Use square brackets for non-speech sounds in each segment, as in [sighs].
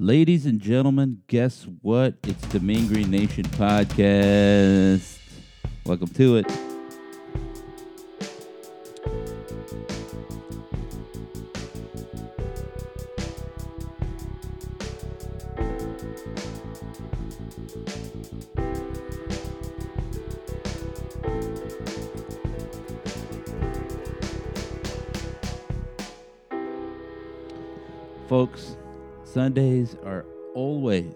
Ladies and gentlemen, guess what? It's the Mean Green Nation podcast. Welcome to it. Sundays are always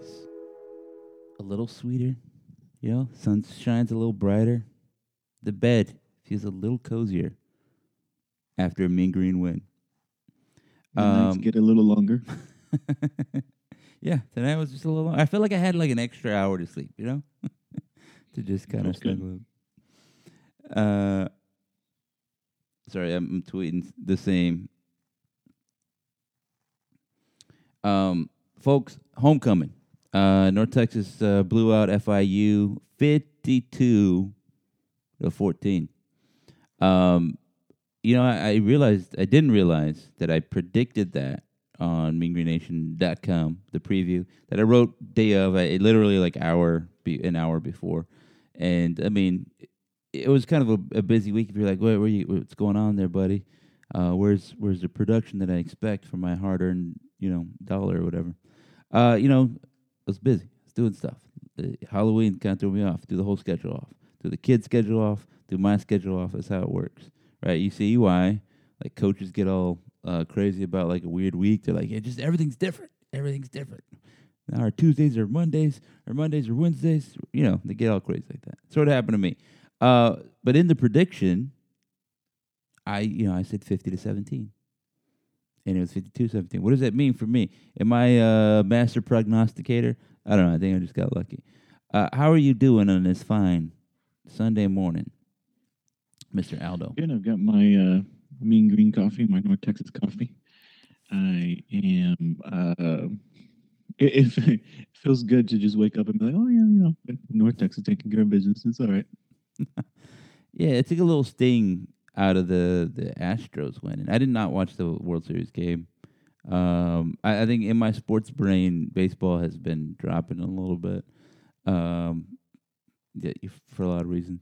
a little sweeter. You know, sun shines a little brighter. The bed feels a little cozier after a mean green win. The nights Um, get a little longer. [laughs] yeah, tonight was just a little. I feel like I had like an extra hour to sleep. You know, [laughs] to just kind of snuggle up. Uh, sorry, I'm tweeting the same. Um, folks, homecoming. Uh, North Texas uh, blew out FIU 52 to 14. Um, you know, I, I realized I didn't realize that I predicted that on meangreennation.com, the preview that I wrote day of, I, literally like hour be, an hour before, and I mean, it, was kind of a, a busy week. If you're like, where, where you, what's going on there, buddy? Uh, where's where's the production that I expect from my hard-earned, you know, dollar or whatever? Uh, you know, I was busy. I was doing stuff. Uh, Halloween kind of threw me off. Threw the whole schedule off. Threw the kids' schedule off. Threw my schedule off. That's how it works, right? You see why like coaches get all uh, crazy about like a weird week. They're like, yeah, just everything's different. Everything's different. Now our Tuesdays are Mondays, Our Mondays are Wednesdays. You know, they get all crazy like that. Sort of happened to me. Uh, but in the prediction, I you know I said fifty to seventeen, and it was 52-17. What does that mean for me? Am I a master prognosticator? I don't know. I think I just got lucky. Uh, how are you doing on this fine Sunday morning, Mister Aldo? Good. I've got my uh, mean green coffee, my North Texas coffee. I am. Uh, [laughs] it, it feels good to just wake up and be like, oh yeah, you know, North Texas taking care of business. It's all right. [laughs] Yeah, it took a little sting out of the the Astros winning. I did not watch the World Series game. Um, I, I think in my sports brain, baseball has been dropping a little bit. Um, yeah, for a lot of reasons.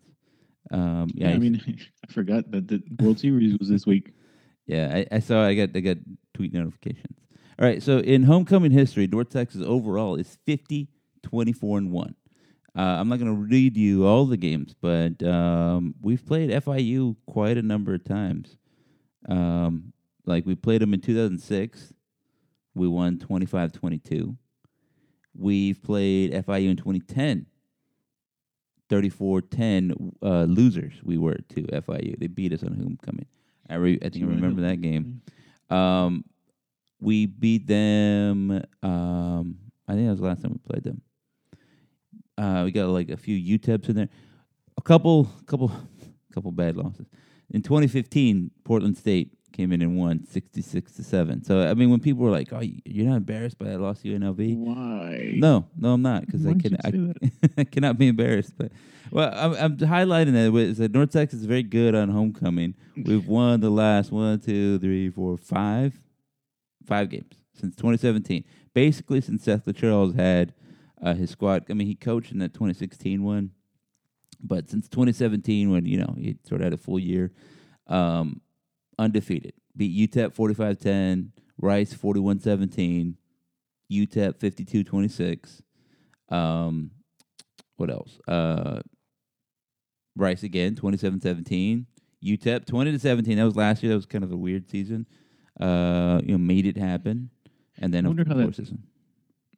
Um, yeah, Yeah, I mean, [laughs] I forgot that the World Series was this week. [laughs] Yeah, I, I saw. I got I got tweet notifications. All right, so in homecoming history, North Texas overall is 50, 24, and one. Uh, I'm not going to read you all the games, but um, we've played FIU quite a number of times. Um, like we played them in 2006, we won 25-22. We've played FIU in 2010, 34-10 uh, losers. We were to FIU. They beat us on homecoming. I, re- I think I remember that game. Um, we beat them. Um, I think that was the last time we played them. Uh, we got like a few UTEPs in there, a couple, couple, couple bad losses. In 2015, Portland State came in and won 66 to seven. So I mean, when people were like, "Oh, you're not embarrassed by that loss to UNLV?" Why? No, no, I'm not because I can I, [laughs] I cannot be embarrassed. But well, I'm, I'm highlighting that with- that North Texas is very good on homecoming. We've [laughs] won the last one, two, three, four, five, five games since 2017. Basically, since Seth Littrell's had uh, his squad. I mean, he coached in that 2016 one, but since 2017, when you know he sort of had a full year, um, undefeated. Beat UTEP 45-10, Rice 41-17, UTEP 52-26. Um, what else? Uh, Rice again 27-17, UTEP 20 to 17. That was last year. That was kind of a weird season. Uh, you know, made it happen, and then I of wonder how that- course, this one.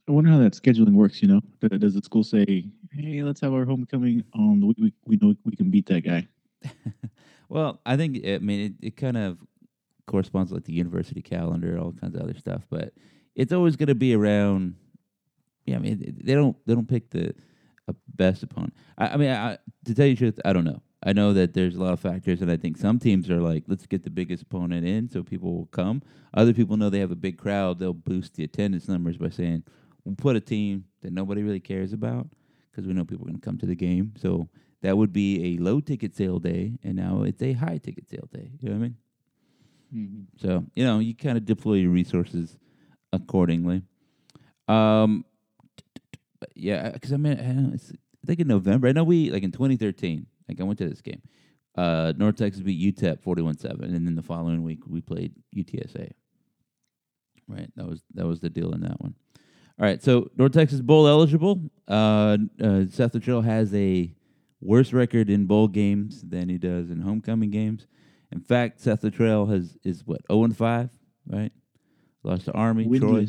I wonder how that scheduling works. You know, does the school say, "Hey, let's have our homecoming um, on the week we, we know we can beat that guy"? [laughs] Well, I think I mean it, it kind of corresponds like the university calendar, all kinds of other stuff, but it's always going to be around. Yeah, I mean they don't they don't pick the best opponent. I, I mean, I, to tell you the truth, I don't know. I know that there's a lot of factors, and I think some teams are like, let's get the biggest opponent in so people will come. Other people know they have a big crowd; they'll boost the attendance numbers by saying, "We'll put a team that nobody really cares about because we know people are going to come to the game." So that would be a low ticket sale day, and now it's a high ticket sale day. You know what I mean? Mm-hmm. So you know, you kind of deploy your resources accordingly. Um, yeah, because I mean, I, know, I think in November. I know we like in 2013. Like I went to this game. Uh, North Texas beat UTEP 41-7, and then the following week we played UTSA. Right, that was that was the deal in that one. All right, so North Texas bowl eligible. Uh, uh, Seth Littrell has a worse record in bowl games than he does in homecoming games. In fact, Seth Littrell has is what 0 and 5, right? Lost to Army, Troy,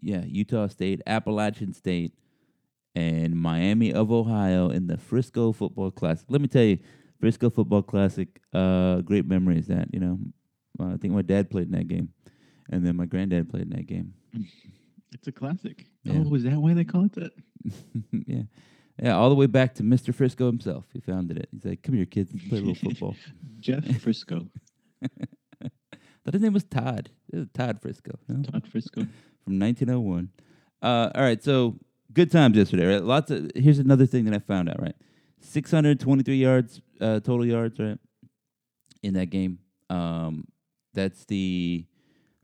yeah, Utah State, Appalachian State, and Miami of Ohio in the Frisco Football Classic. Let me tell you, Frisco Football Classic, uh, great memories. That you know, uh, I think my dad played in that game, and then my granddad played in that game. It's a classic. Yeah. Oh, is that why they call it that? [laughs] yeah, yeah, all the way back to Mr. Frisco himself. He founded it. He's like, "Come here, kids, play a little [laughs] football." Jeff [laughs] Frisco. But his name was Todd. Was Todd Frisco. you know? Todd Frisco. from 1901. Uh, all right, so good times yesterday. Right, lots of. Here's another thing that I found out. Right, 623 yards uh, total yards. Right, in that game. Um, that's the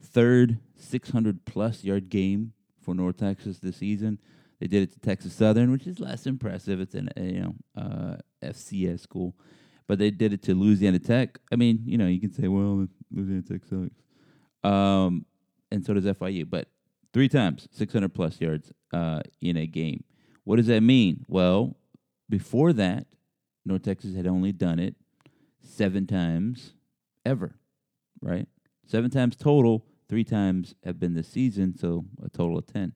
third 600 plus yard game for North Texas this season. They did it to Texas Southern, which is less impressive. It's an uh, you know uh, FCS school, but they did it to Louisiana Tech. I mean, you know, you can say, well, Louisiana Tech sucks. Um, and so does FIU. But three times 600 plus yards uh, in a game. What does that mean? Well, before that, North Texas had only done it seven times ever, right? Seven times total. Three times have been this season, so a total of 10.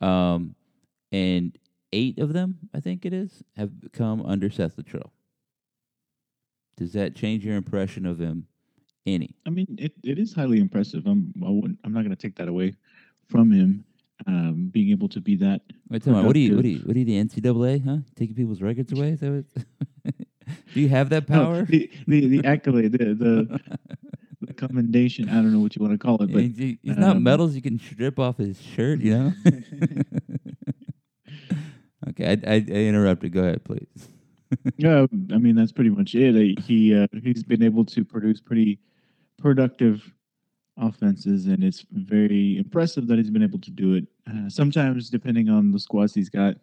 Um, and eight of them, I think it is, have come under Seth Littrell. Does that change your impression of him any? I mean, it, it is highly impressive. I'm I wouldn't, I'm not going to take that away from him. Um, being able to be that. Wait, tell me, what are you? What are you? What are you? The NCAA? Huh? Taking people's records away? Is that what? [laughs] [laughs] Do you have that No, power? the, the the accolade, the, the [laughs] the commendation. I don't know what you want to call it, but He's, he's not medals you can strip off his shirt, you know. [laughs] okay, I, I, I interrupted. Go ahead, please. Yeah, I mean that's pretty much it. He uh, he's been able to produce pretty productive offenses, and it's very impressive that he's been able to do it. Uh, sometimes, depending on the squads he's got,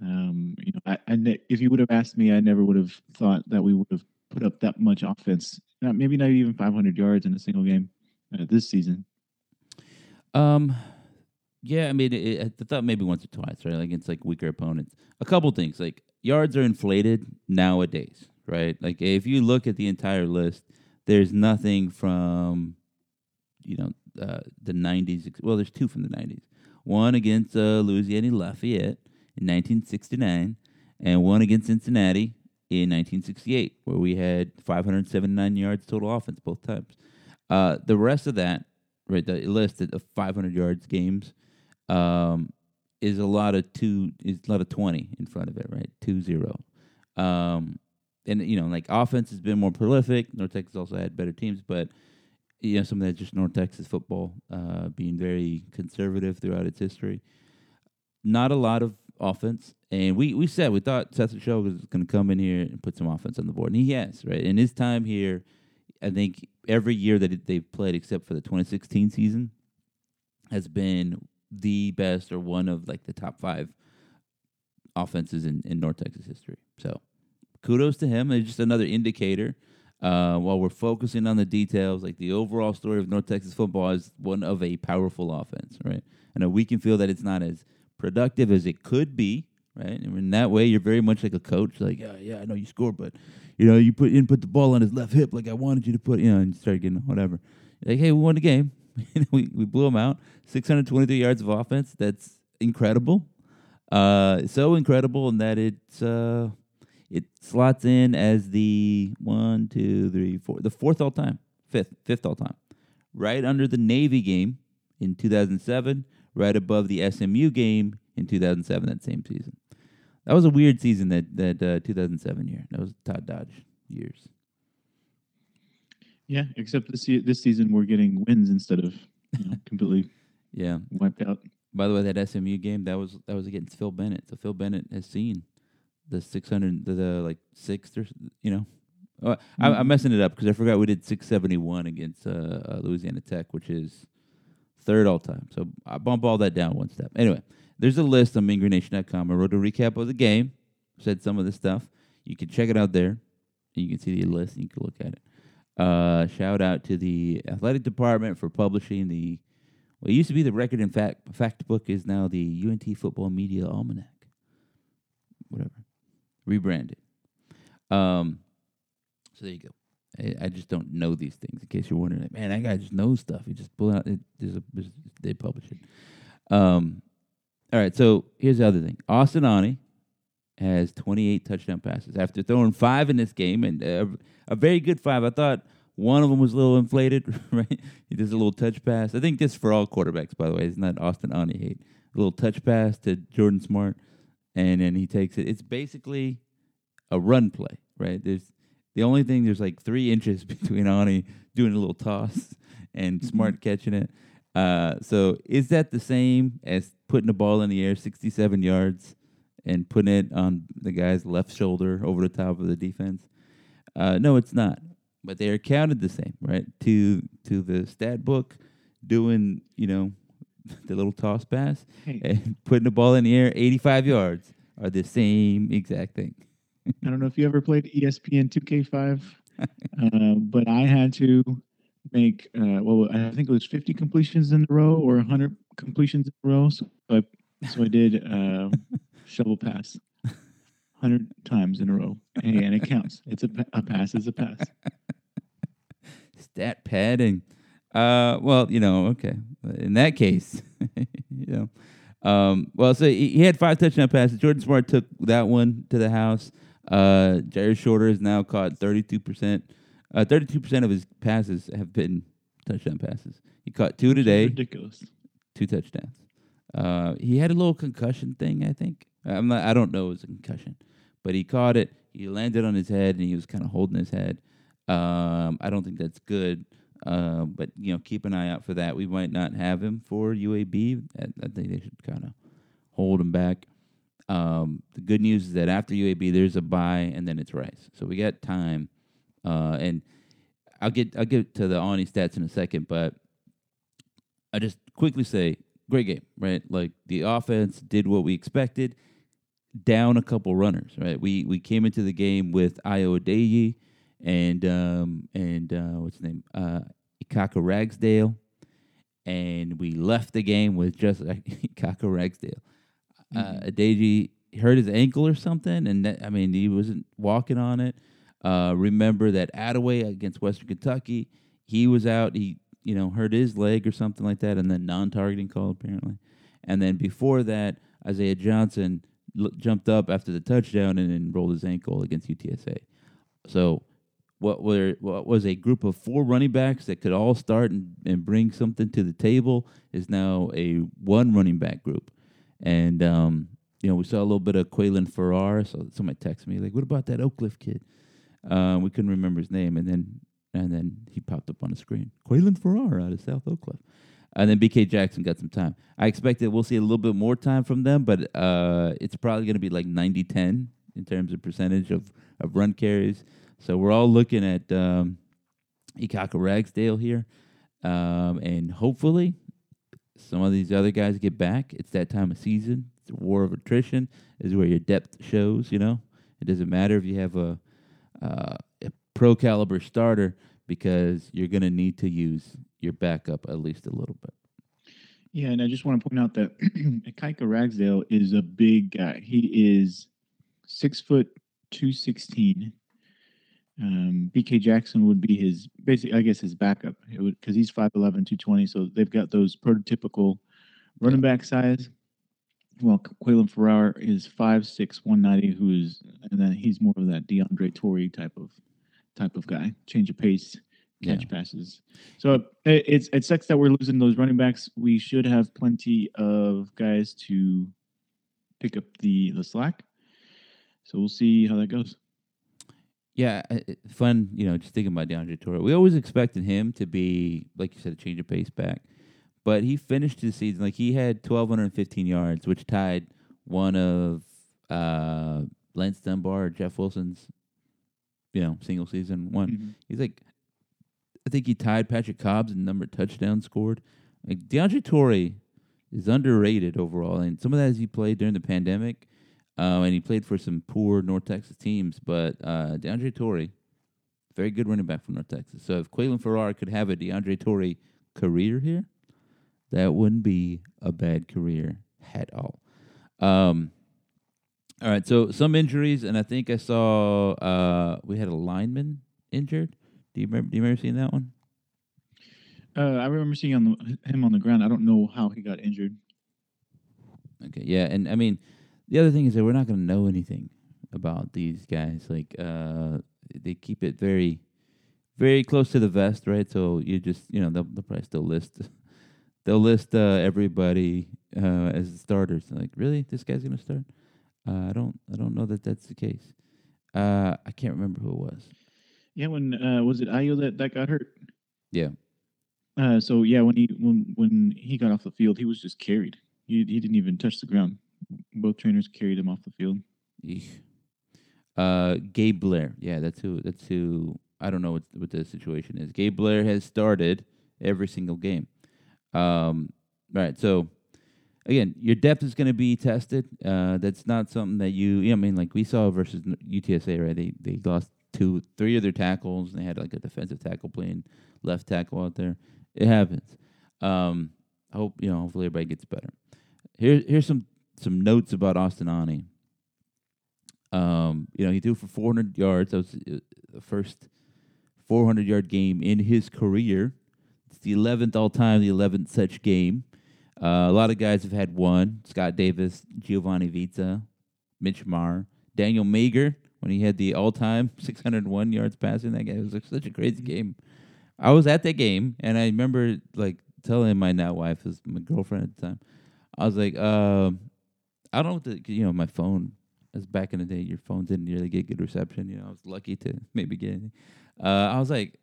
um, you know, I, I ne- if you would have asked me, I never would have thought that we would have put up that much offense. Maybe not even 500 yards in a single game uh, this season. Um, yeah, I mean, it, I thought maybe once or twice, right? Like it's like weaker opponents. A couple things, like yards are inflated nowadays, right? Like if you look at the entire list, there's nothing from, you know, uh, the '90s. Well, there's two from the '90s. One against uh, Louisiana Lafayette in 1969, and one against Cincinnati in 1968, where we had 579 yards total offense both times. Uh, the rest of that, right, the list of 500 yards games, um, is a lot of two, is a lot of 20 in front of it, right? Two zero. Um, and you know, like offense has been more prolific. North Texas also had better teams, but you know, some of that just North Texas football uh, being very conservative throughout its history. Not a lot of offense, and we we said we thought Seth Show was going to come in here and put some offense on the board, and he has. Right in his time here, I think every year that they've played, except for the 2016 season, has been the best or one of like the top five offenses in, in North Texas history. So kudos to him. It's just another indicator. Uh, while we're focusing on the details, like the overall story of North Texas football is one of a powerful offense, right? I know we can feel that it's not as productive as it could be, right? And in that way, you're very much like a coach, like, yeah, yeah, I know you score, but you know, you put you didn't put the ball on his left hip like I wanted you to put, you know, and you start getting whatever. Like, hey, we won the game. [laughs] we we blew them out. 623 yards of offense. That's incredible. Uh, so incredible in that it's uh, it slots in as the one, two, three, four, the fourth all time, fifth, fifth all time, right under the Navy game in 2007, right above the SMU game in 2007. That same season. That was a weird season. That that uh, 2007 year. That was Todd Dodge years. Yeah, except this this season we're getting wins instead of you know, [laughs] completely Yeah. wiped out. By the way, that SMU game that was that was against Phil Bennett. So Phil Bennett has seen the 600, the, the like sixth or you know. Oh, I, I'm messing it up because I forgot we did 671 against uh, uh, Louisiana Tech, which is third all time. So I bump all that down one step. Anyway, there's a list on MeanGreenNation.com. I wrote a recap of the game, said some of the stuff. You can check it out there. You can see the list. And you can look at it. Uh, shout out to the athletic department for publishing the. Well, it used to be the record and fact fact book is now the UNT Football Media Almanac. Whatever, rebranded. Um, so there you go. I, I just don't know these things. In case you're wondering, man, that guy just knows stuff. He just pull it out. It, there's a, there's, they publish it. Um, all right. So here's the other thing. Austin Aune has 28 touchdown passes after throwing five in this game, and uh, a very good five. I thought one of them was a little inflated, [laughs] right? He does a little touch pass. I think this for all quarterbacks, by the way. It's not Austin Aune hate. A little touch pass to Jordan Smart, and then he takes it. It's basically a run play, right? There's the only thing there's like three inches [laughs] between Aune doing a little toss [laughs] and Smart catching it. Uh, so is that the same as putting the ball in the air 67 yards and putting it on the guy's left shoulder over the top of the defense? Uh, no, it's not. But they are counted the same, right? To to the stat book, doing you know [laughs] the little toss pass and putting the ball in the air 85 yards are the same exact thing. I don't know if you ever played ESPN 2K5, [laughs] uh, but I had to make, uh, well, I think it was 50 completions in a row or 100 completions in a row. So I, so I did uh, [laughs] shovel pass 100 times in a row. Hey, and it counts. It's a, a pass is a pass. [laughs] stat padding. Uh, well, you know, okay. In that case, [laughs] you know, um, well, so he, he had five touchdown passes. Jordan Smart took that one to the house. Uh, Jared Shorter has now caught thirty-two percent. Uh, thirty-two percent of his passes have been touchdown passes. He caught two today, Ridiculous. two touchdowns. Uh, he had a little concussion thing, I think. I'm not. I don't know. It was a concussion, but he caught it. He landed on his head, and he was kind of holding his head. Um, I don't think that's good. Uh, but you know, keep an eye out for that. We might not have him for UAB. I, I think they should kind of hold him back. Um, the good news is that after UAB, there's a bye, and then it's Rice. So we got time. Uh, and I'll get I'll get to the Aune stats in a second, but I just quickly say, great game, right? Like the offense did what we expected, down a couple runners, right? We we came into the game with Ayo Adeyi and um and uh, what's his name, uh, Ikaika Ragsdale, and we left the game with just [laughs] Ikaika Ragsdale. Uh, Adeyi hurt his ankle or something, and that, I mean he wasn't walking on it. Uh, remember that Attaway against Western Kentucky, he was out. He you know hurt his leg or something like that, and then non-targeting call apparently. And then before that, Isaiah Johnson l- jumped up after the touchdown and then rolled his ankle against UTSA. So what were what was a group of four running backs that could all start and, and bring something to the table is now a one running back group. And um, you know, we saw a little bit of Quaylen Farrar. So somebody texted me like, "What about that Oak Cliff kid?" Uh, we couldn't remember his name, and then and then he popped up on the screen. Quaylen Farrar out of South Oak Cliff. And then BK Jackson got some time. I expect that we'll see a little bit more time from them, but uh, it's probably going to be like 90 10 in terms of percentage of, of run carries. So we're all looking at um, Ikaika Ragsdale here. Um, and hopefully some of these other guys get back. It's that time of season. It's a war of attrition. Is where your depth shows, you know. It doesn't matter if you have a, uh, a pro caliber starter because you're going to need to use your backup at least a little bit. Yeah, and I just want to point out that [clears throat] Kaika Ragsdale is a big guy. He is six foot two sixteen. Um, BK Jackson would be his basically, I guess, his backup. Because he's 5'11", 220, So they've got those prototypical running back size. Well, Quaylen Farrar is five six one ninety, who is, and then he's more of that DeAndre Torrey type of type of guy. Change of pace, catch passes. So it, it's it sucks that we're losing those running backs. We should have plenty of guys to pick up the the slack. So we'll see how that goes. Yeah, uh, fun. You know, just thinking about DeAndre Torrey. We always expected him to be, like you said, a change of pace back, but he finished the season like he had twelve hundred and fifteen yards, which tied one of uh, Lance Dunbar, Jeff Wilson's, you know, single season one. Mhm. He's like, I think he tied Patrick Cobb's in number of touchdowns scored. Like DeAndre Torrey is underrated overall, and some of that is he played during the pandemic, uh, and he played for some poor North Texas teams. But uh, DeAndre Torrey, very good running back from North Texas. So if Quaylen Farrar could have a DeAndre Torrey career here, that wouldn't be a bad career at all. Um, all right, so some injuries, and I think I saw uh, we had a lineman injured. Do you remember? Do you remember seeing that one? Uh, I remember seeing on the, him on the ground. I don't know how he got injured. Okay, yeah, and I mean, the other thing is that we're not going to know anything about these guys. Like, uh, they keep it very, very close to the vest, right? So you just, you know, they'll, they'll probably still list, they'll list uh, everybody uh, as starters. Like, really, this guy's going to start? Uh, I don't, I don't know that that's the case. Uh, I can't remember who it was. Yeah, when uh, was it Ayo that that got hurt? Yeah. Uh, so yeah, when he when when he got off the field, he was just carried. He he didn't even touch the ground. Both trainers carried him off the field. Eesh. Uh, Gabe Blair. Yeah, that's who. That's who. I don't know what what the situation is. Gabe Blair has started every single game. Um, right. So again, your depth is going to be tested. Uh, that's not something that you. you know, I mean, like we saw versus UTSA, right? They they lost two, three of their tackles. They had like a defensive tackle playing left tackle out there. It happens. Um, I hope you know. Hopefully, everybody gets better. Here, here's some some notes about Austin Aune. Um, you know, he threw for 400 yards. That was uh, the first 400 yard game in his career. It's the 11th all time, the 11th such game. Uh, a lot of guys have had one Scott Davis, Giovanni Vizza, Mitch Marr, Daniel Meager when he had the all time [laughs] 601 yards passing. That guy it was like such a crazy game. I was at that game and I remember like telling my now wife, was my girlfriend at the time, I was like, um, I don't know, the, you know, my phone as back in the day, your phone didn't really get good reception. You know, I was lucky to [laughs] maybe get anything. Uh, I was like,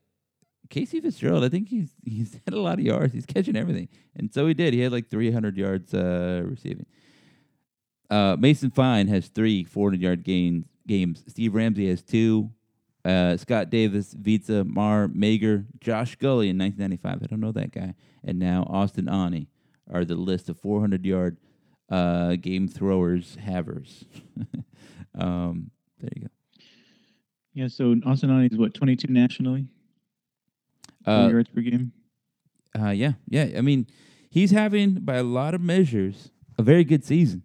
Casey Fitzgerald, I think he's he's [laughs] had a lot of yards. He's catching everything, and so he did. He had like 300 yards uh, receiving. Uh, Mason Fine has three 400 yard gains games. Steve Ramsey has two. Uh, Scott Davis, Vizza, Mar, Meager, Josh Gully in 1995. I don't know that guy. And now Austin Aune are the list of 400 yard uh, game throwers, havers. [laughs] um, there you go. Yeah, so Austin Aune is what 22 nationally, Uh, yards per game. Uh, yeah, yeah. I mean, he's having, by a lot of measures, a very good season.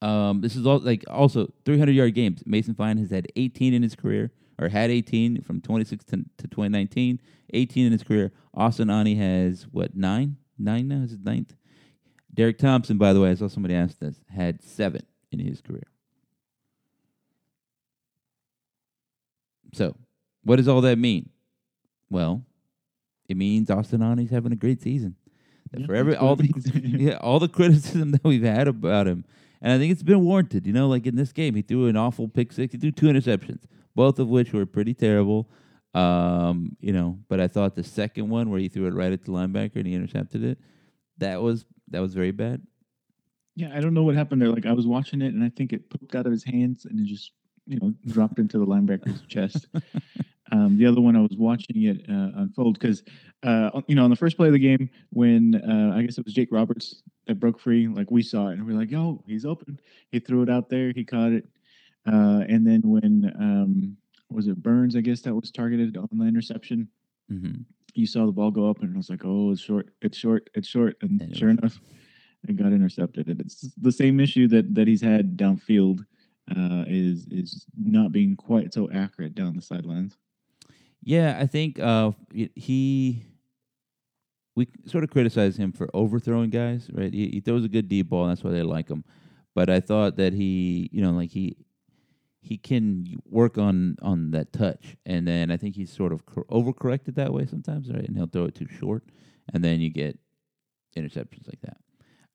Um, this is all like also 300 yard games. Mason Fine has had 18 in his career, or had 18 from 2016 to, to 2019. 18 in his career. Austin Aune has what nine? Nine now is his ninth. Derek Thompson, by the way, I saw somebody ask this, had seven in his career. So, what does all that mean? Well, it means Austin Aune's having a great season. Yeah, for every all the [laughs] yeah all the criticism that we've had about him, and I think it's been warranted. You know, like in this game, he threw an awful pick six. He threw two interceptions, both of which were pretty terrible. Um, you know, but I thought the second one where he threw it right at the linebacker and he intercepted it, that was that was very bad. Yeah, I don't know what happened there. Like I was watching it, and I think it pooped out of his hands and it just, you know, dropped into the linebacker's chest. [laughs] Um, the other one, I was watching it uh, unfold because, uh, you know, on the first play of the game, when uh, I guess it was Jake Roberts that broke free, like we saw it, and we are like, "Yo, he's open." He threw it out there, he caught it, uh, and then when um, was it Burns? I guess that was targeted on the interception. hmm You saw the ball go up, and I was like, "Oh, it's short, it's short, it's short," and And it sure was- enough, it got intercepted. And it's the same issue that that he's had downfield uh, is is not being quite so accurate down the sidelines. Yeah, I think uh, he. We sort of criticize him for overthrowing guys, right? He, he throws a good deep ball, and that's why they like him. But I thought that he, you know, like he, he can work on on that touch, and then I think he's sort of cor- overcorrected that way sometimes, right? And he'll throw it too short, and then you get interceptions like that.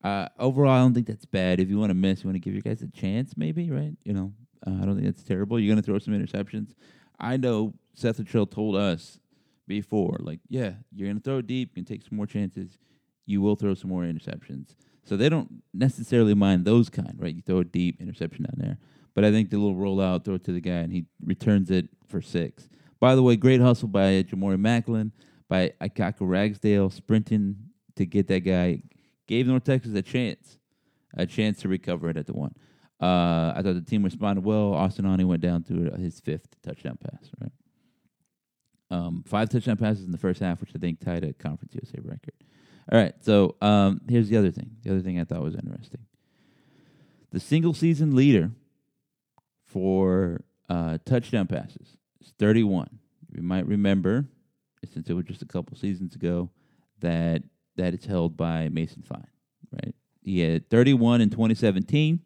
Uh, overall, I don't think that's bad. If you want to miss, you want to give your guys a chance, maybe, right? You know, uh, I don't think that's terrible. You're going to throw some interceptions. I know Seth Littrell told us before, like, yeah, you're to throw deep, you can take some more chances. You will throw some more interceptions. So they don't necessarily mind those kind, right? You throw a deep interception down there. But I think the little rollout, throw it to the guy, and he returns it for six. By the way, great hustle by Jamori Macklin, by Ikaika Ragsdale, sprinting to get that guy. Gave North Texas a chance, a chance to recover it at the one. Uh, I thought the team responded well. Austin Aune went down to his fifth touchdown pass. Right, um, five touchdown passes in the first half, which I think tied a Conference USA record. All right, so um, here's the other thing. The other thing I thought was interesting. The single season leader for uh, touchdown passes is 31. You might remember, since it was just a couple seasons ago, that that is held by Mason Fine. Right, he had 31 in 2017.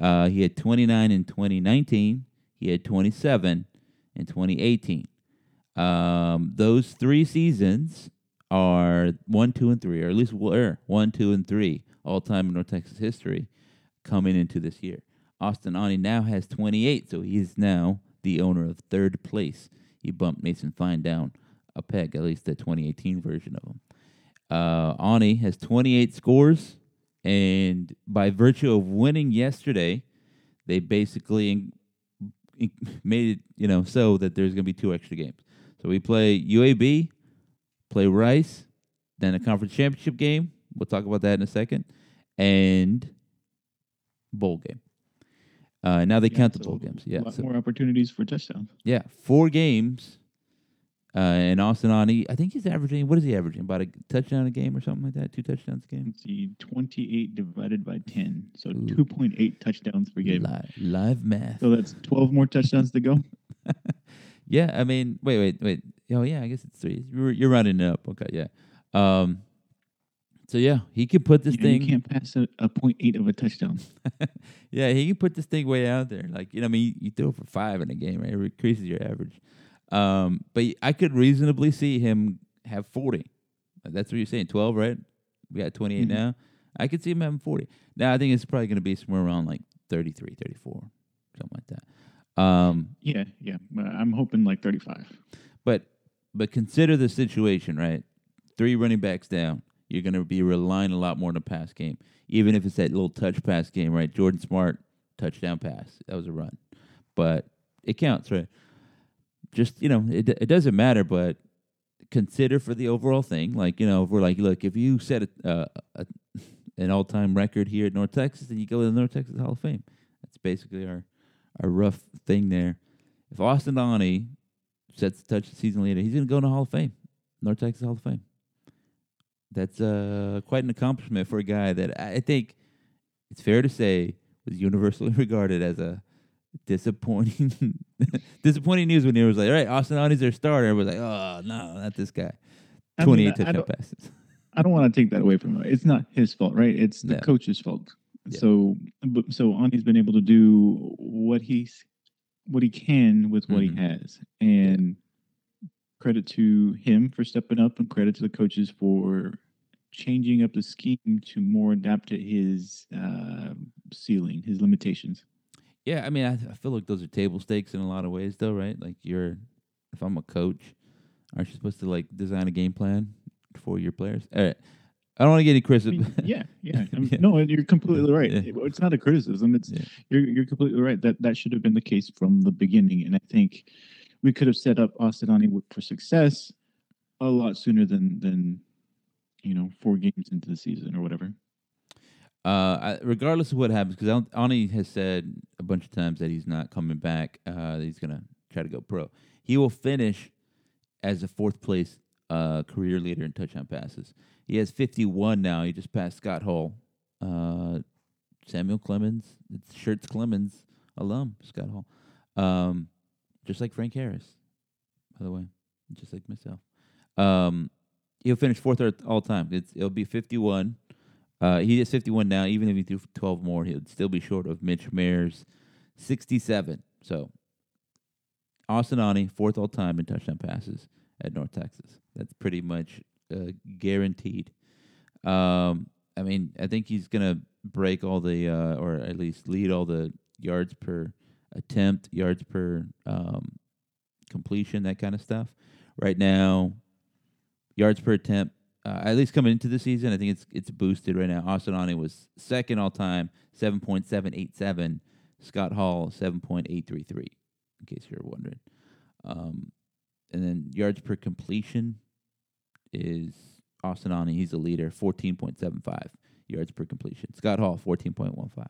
Uh, he had 29 in 2019. He had 27 in 2018. Um, those three seasons are one, two, and three, or at least were one, two, and three all time in North Texas history coming into this year. Austin Aune now has 28, so he's now the owner of third place. He bumped Mason Fine down a peg, at least the 2018 version of him. Uh, Aune has 28 scores, and by virtue of winning yesterday, they basically in, in, made it you know so that there's going to be two extra games. So we play UAB, play Rice, then a conference championship game. We'll talk about that in a second, and bowl game. Uh, now they Yeah, count the so bowl games. Yeah, a lot so- more opportunities for touchdowns. yeah, four games. Uh, and Austin Aune, I think he's averaging. What is he averaging? About a touchdown a game or something like that. Two touchdowns a game. Let's see, 28 divided by 10. So Ooh. 2.8 touchdowns per game. Live, live math. So that's 12 more touchdowns to go. [laughs] Yeah, I mean, wait, wait, wait. Oh, yeah, I guess it's three. You're, you're running it up. Okay, yeah. Um, so yeah, he could put this thing. You can't pass a, a 0.8 of a touchdown. [laughs] yeah, he can put this thing way out there. Like you know, I mean, you, you throw for five in a game, right? It increases your average. Um, but I could reasonably see him have forty. That's what you're saying. Twelve, right? We got 28 Mhm. now. I could see him having forty. Now I think it's probably going to be somewhere around like 33, 34, something like that. Um, Yeah, yeah. I'm hoping like 35. But but consider the situation, right? Three running backs down. You're going to be relying a lot more on the pass game, even if it's that little touch pass game, right? Jordan Smart touchdown pass. That was a run, but it counts, right? Just you know, it it doesn't matter, but consider for the overall thing. Like you know, if we're like, look, if you set a, a an all time record here at North Texas, then you go to the North Texas Hall of Fame. That's basically our our rough thing there. If Austin Aune sets the touch season leader, he's going to go in the Hall of Fame, North Texas Hall of Fame. That's uh, quite an accomplishment for a guy that I think it's fair to say was universally [laughs] regarded as a [laughs] disappointing, [laughs] disappointing news when he was like, "All right, Austin Aune's their starter." Everybody's like, "Oh no, not this guy." I I- I touchdown passes. I don't want to take that away from him. It's not his fault, right? It's the No. coach's fault. Yeah. So, but, so Aune's been able to do what he's what he can with what Mhm. he has, and credit to him for stepping up, and credit to the coaches for changing up the scheme to more adapt to his uh, ceiling, his limitations. Yeah, I mean, I, I feel like those are table stakes in a lot of ways, though, right? Like you're, if I'm a coach, aren't you supposed to like design a game plan for your players? All right, I don't want to get any I criticism. mean, yeah, yeah. [laughs] I mean, Yeah. No, you're completely right. Yeah. It's not a criticism. It's Yeah. you're you're completely right. That that should have been the case from the beginning, and I think we could have set up Austin Aune for success a lot sooner than than you know four games into the season or whatever. Uh, regardless of what happens, because Aune has said a bunch of times that he's not coming back. Uh, he's gonna try to go pro. He will finish as a fourth place uh, career leader in touchdown passes. He has 51 now. He just passed Scott Hall, uh, Samuel Clemens, it's Schertz Clemens alum, Scott Hall, um, just like Frank Harris, by the way, just like myself. Um, he'll finish fourth all time. It's, it'll be 51. Uh, he is 51 now. Even if he threw 12 more, he would still be short of Mitch Mayer's 67. So, Austin Aune, fourth all time in touchdown passes at North Texas. That's pretty much uh, guaranteed. Um, I mean, I think he's gonna break all the, uh, or at least lead all the yards per attempt, yards per um, completion, that kind of stuff. Right now, yards per attempt uh, at least coming into the season, I think it's it's boosted right now. Austin Aune was second all time, seven point seven eight seven. Scott Hall seven point eight three three. In case you're wondering, um, and then yards per completion is Austin Aune, he's the leader, 14.75 yards per completion. Scott Hall, 14.15.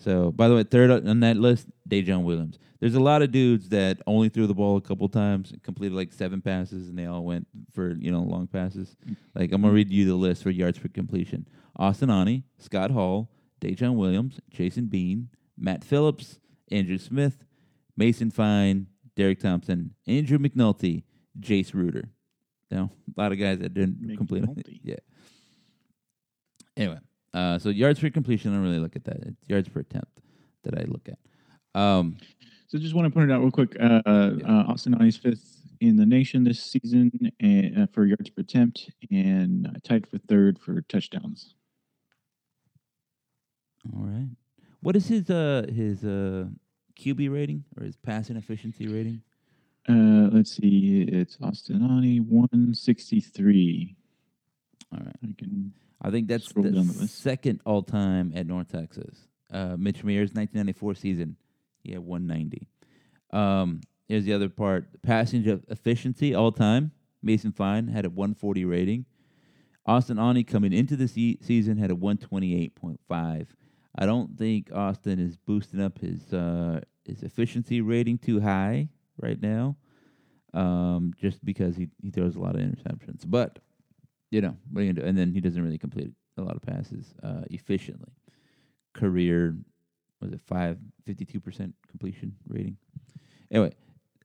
So, by the way, third on that list, Dejon Williams. There's a lot of dudes that only threw the ball a couple times, completed like seven passes, and they all went for you know long passes. Like I'm gonna read you the list for yards per completion: Austin Aune, Scott Hall, Dejon Williams, Jason Bean, Matt Phillips, Andrew Smith, Mason Fine, Derek Thompson, Andrew McNulty, Jace Reuter. You know, a lot of guys that didn't complete. McNulty. [laughs] Yeah. Anyway, uh, so yards per completion, I don't really look at that. It's yards per attempt that I look at. Um, So just want to point it out real quick. Uh, Yeah. uh, Austin Aune's fifth in the nation this season and, uh, for yards per attempt, and uh, tied for third for touchdowns. all right. What is his uh his uh QB rating or his passing efficiency rating? Uh, let's see. It's Austin Aune, one sixty three. All right. I can. I think that's Scroll the, second all time at North Texas. Uh, Mitch Mears, 1994 season, he had 190. Um, here's the other part: passing efficiency all time. Mason Fine had a 140 rating. Austin Aune coming into the se- season had a 128.5. I don't think Austin is boosting up his uh, his efficiency rating too high right now, um, just because he, he throws a lot of interceptions. But you know, what are you gonna do? And then he doesn't really complete a lot of passes uh, efficiently. Career was it five fifty two percent completion rating. Anyway,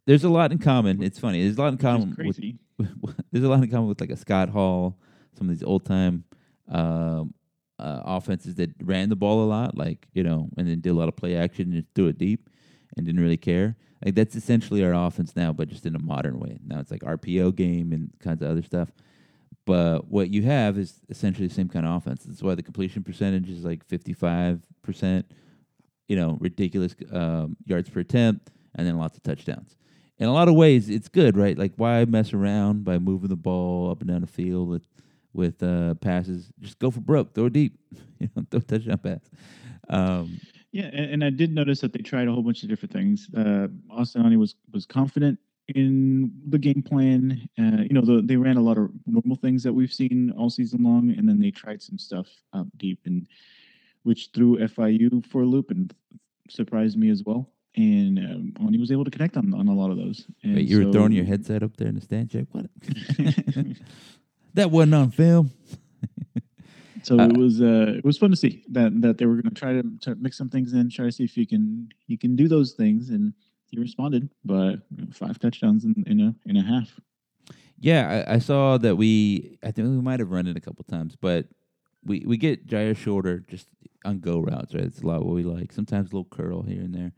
there's a lot in common. It's funny. There's a lot in common with crazy. [laughs] there's a lot in common with like a Scott Hall, some of these old time um, uh, offenses that ran the ball a lot, like you know, and then did a lot of play action and threw it deep and didn't really care. Like that's essentially our offense now, but just in a modern way. Now it's like RPO game and kinds of other stuff. But what you have is essentially the same kind of offense. That's why the completion percentage is like 55%, you know, ridiculous um, yards per attempt, and then lots of touchdowns. In a lot of ways, it's good, right? Like, why mess around by moving the ball up and down the field with with uh, passes? Just go for broke, throw deep, [laughs] you know, throw touchdown pass. Um, Yeah, and, and I did notice that they tried a whole bunch of different things. Uh, Austin Aune was was confident in the game plan. Uh, you know, the, they ran a lot of normal things that we've seen all season long, and then they tried some stuff up deep, and which threw FIU for a loop and surprised me as well. And um, Aune was able to connect on, on a lot of those. And wait, you were throwing your headset up there in the stand check. What? [laughs] that wasn't on film. [laughs] So Uh, it was uh, it was fun to see that that they were going to try to to mix some things in, try to see if you can you can do those things, and he responded. But five touchdowns in, in a in a half. Yeah, I, I saw that we. I think we might have run it a couple times, but we we get Jair Shorter just on go routes. Right, it's a lot what we like. Sometimes a little curl here and there,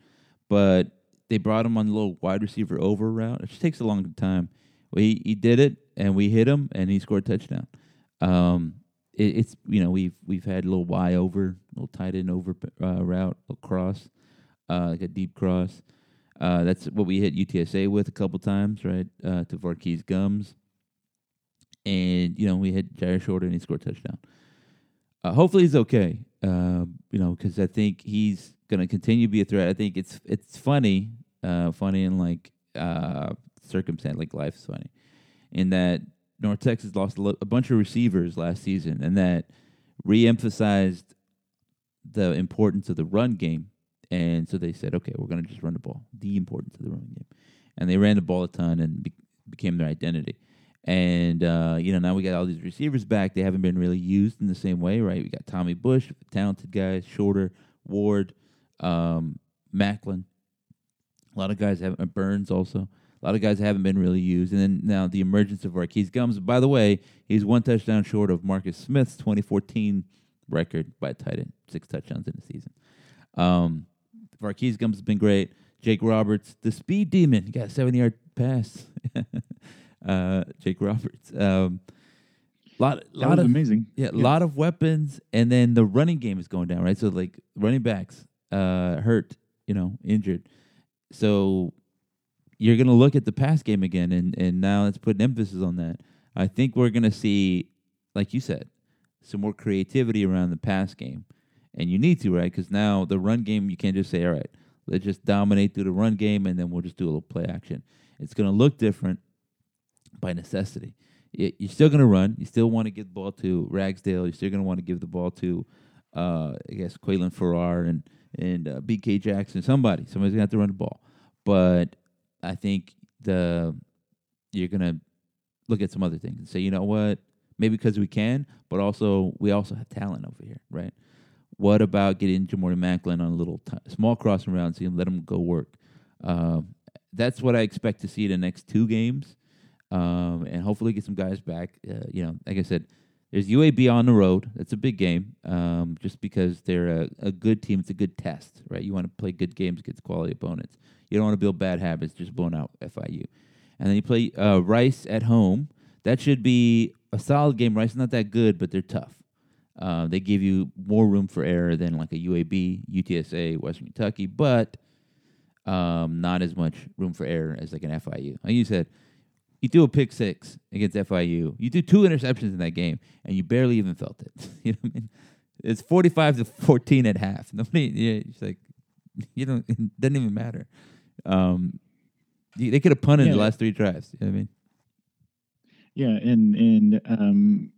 but they brought him on a little wide receiver over route. It just takes a long time. Well, he did it, and we hit him, and he scored a touchdown. Um, it, it's you know we've we've had a little Y over, a little tight end over uh, route, little cross, uh, like a deep cross. Uh, that's what we hit UTSA with a couple times, right? Uh, to Var'Keyes Gumms, and you know we hit Jair Shorter and he scored touchdown. Uh, hopefully he's okay. Uh, you know, because I think he's going to continue to be a threat. I think it's it's funny, uh, funny in like uh, circumstance, like life's funny, in that North Texas lost a, lo- a bunch of receivers last season, and that re-emphasized the importance of the run game. And so they said, okay, we're going to just run the ball. The importance of the running game, and they ran the ball a ton and be- became their identity. And uh, you know now we got all these receivers back. They haven't been really used in the same way, right? We got Tommy Bush, talented guys, Shorter, Ward, um, Macklin. A lot of guys haven't Burns also. A lot of guys haven't been really used. And then now the emergence of Marquise Gums. By the way, he's one touchdown short of Marcus Smith's 2014 record by a tight end, six touchdowns in the season. Um, Marquise Gums has been great. Jake Roberts, the speed demon, he got a seven yard pass. [laughs] uh, Jake Roberts. Um, lot, That lot of amazing. yeah, a lot of weapons, and then the running game is going down, right? So like running backs uh, hurt, you know, injured. So you're gonna look at the pass game again, and and now let's put an emphasis on that. I think we're gonna see, like you said, some more creativity around the pass game, and you need to, right? Because now the run game, you can't just say, all right, let's just dominate through the run game, and then we'll just do a little play action. It's gonna look different by necessity y- you're still going to run. You still want to give the ball to Ragsdale. You're still going to want to give the ball to, uh, I guess, Quaylen Farrar and and uh, BK Jackson. Somebody, somebody's going to have to run the ball. But I think the you're going to look at some other things and say, you know what, maybe because we can, but also we also have talent over here, right? What about getting Jamori Macklin on a little t- small crossing route and let him go work? Um, that's what I expect to see in the next two games, um, and hopefully get some guys back. Uh, you know, like I said, there's UAB on the road. That's a big game, um, just because they're a, a good team. It's a good test, right? You want to play good games against quality opponents. You don't want to build bad habits, just blowing out FIU. And then you play uh, Rice at home. That should be a solid game. Rice is not that good, but they're tough. Uh, they give you more room for error than like a UAB, UTSA, Western Kentucky, but um, not as much room for error as like an FIU. Like you said, you do a pick six against FIU. You do two interceptions in that game, and you barely even felt it. [laughs] you know what I mean? It's forty-five to fourteen at half. Nobody, yeah, it's like you don't. It doesn't even matter. Um, they could have punted Yeah. the last three drives. You know what I mean? Yeah, and and um,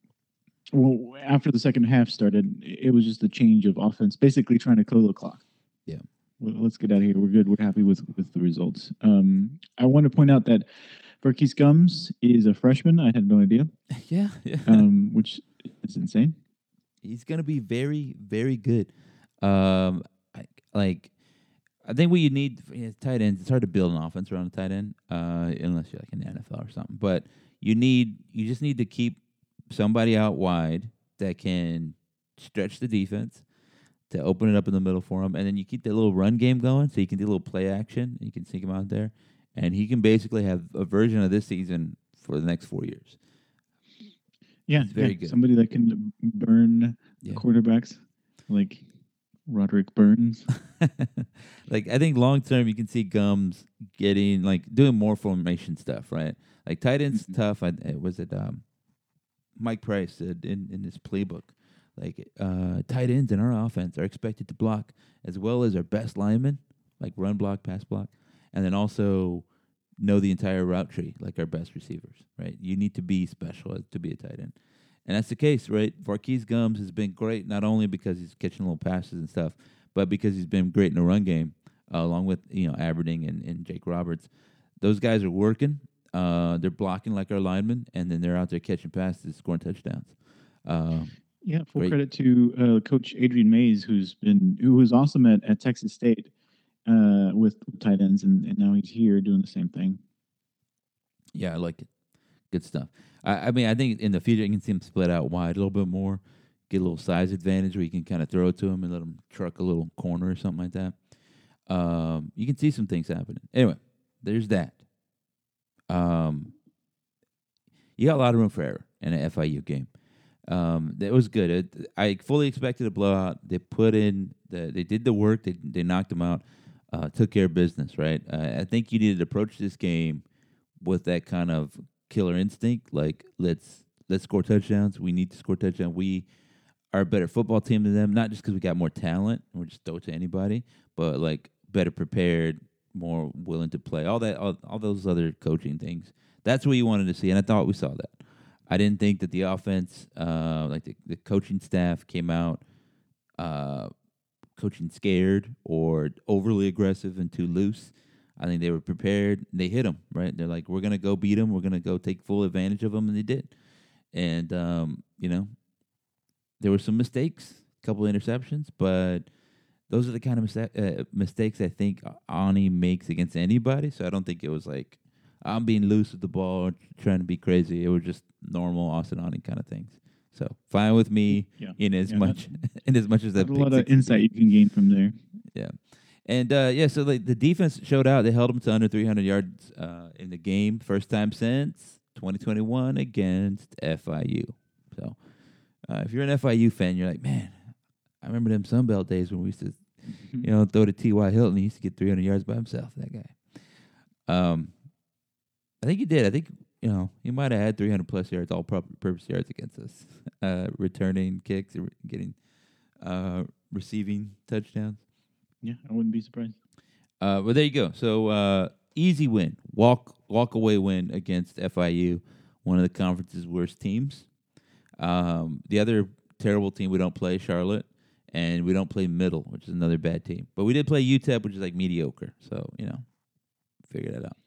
well, after the second half started, it was just a change of offense, basically trying to kill the clock. Yeah. Well, let's get out of here. We're good. We're happy with with the results. Um, I want to point out that Var'Keyes Gumms is a freshman. I had no idea, [laughs] yeah, yeah. um, which is insane. he's gonna be very, very good. Um, I, like, I think what you need tight ends. It's hard to build an offense around a tight end, uh, unless you're like in the NFL or something. But you need, you just need to keep somebody out wide that can stretch the defense to open it up in the middle for him, and then you keep that little run game going, so you can do a little play action. You can sneak him out there, and he can basically have a version of this season for the next four years. Yeah, He's very yeah, good. Somebody that can burn Yeah. quarterbacks like Roderick Burns. [laughs] like I think long term you can see Gumms getting like doing more formation stuff, right? Like tight ends Mhm. tough. I was it um Mike Price said in in his playbook, like uh tight ends in our offense are expected to block as well as our best linemen, like run block, pass block, and then also know the entire route tree, like our best receivers, right? You need to be special to be a tight end. And that's the case, right? Var'Keyes Gumms has been great not only because he's catching little passes and stuff, but because he's been great in the run game, uh, along with you know Aberdeen and, and Jake Roberts. Those guys are working. Uh, they're blocking like our linemen, and then they're out there catching passes, scoring touchdowns. Um, Yeah, full Great. credit to uh, Coach Adrian Mays, who's been who was awesome at, at Texas State uh, with tight ends, and, and now he's here doing the same thing. yeah, I like it. Good stuff. I, I mean, I think in the future you can see him split out wide a little bit more, get a little size advantage where you can kind of throw it to him and let him truck a little corner or something like that. Um, you can see some things happening. Anyway, there's that. Um, you got a lot of room for error in an FIU game. Um, that was good. It, I fully expected a blowout. They put in the, they did the work. They they knocked them out. Uh, took care of business. Right. Uh, I think you needed to approach this game with that kind of killer instinct. Like let's let's score touchdowns. We need to score touchdowns. We are a better football team than them. Not just because we got more talent. We're just throw it to anybody, but like better prepared, more willing to play. All that, all, all those other coaching things. That's what you wanted to see, and I thought we saw that. I didn't think that the offense, uh, like the, the coaching staff, came out uh, coaching scared or overly aggressive and too loose. I think they were prepared. They hit them right. They're like, we're gonna go beat them. We're gonna go take full advantage of them, and they did. And um, you know, there were some mistakes, a couple interceptions, but those are the kind of mista- uh, mistakes I think Aune makes against anybody. So I don't think it was like I'm being loose with the ball, trying to be crazy. It was just normal Austin Aune kind of things. So fine with me Yeah. in as Yeah, much [laughs] in as much as that a lot of insight you can gain from there. yeah. And uh, yeah, so like the defense showed out. They held them to under 300 yards uh, in the game, first time since 2021 against FIU. So uh, if you're an FIU fan, you're like, man, I remember them Sunbelt days when we used to, [laughs] you know, throw to T.Y. Hilton. He used to get 300 yards by himself. That guy. Um, I think he did. I think you know he might have had 300 plus yards, all purpose yards against us, [laughs] uh, returning kicks, getting uh, receiving touchdowns. Yeah, I wouldn't be surprised. Uh, well, there you go. So uh, easy win, walk walk away win against FIU. one of the conference's worst teams. Um, the other terrible team we don't play, Charlotte, and we don't play Middle, which is another bad team. But we did play UTEP, which is like mediocre. So you know, figure that out.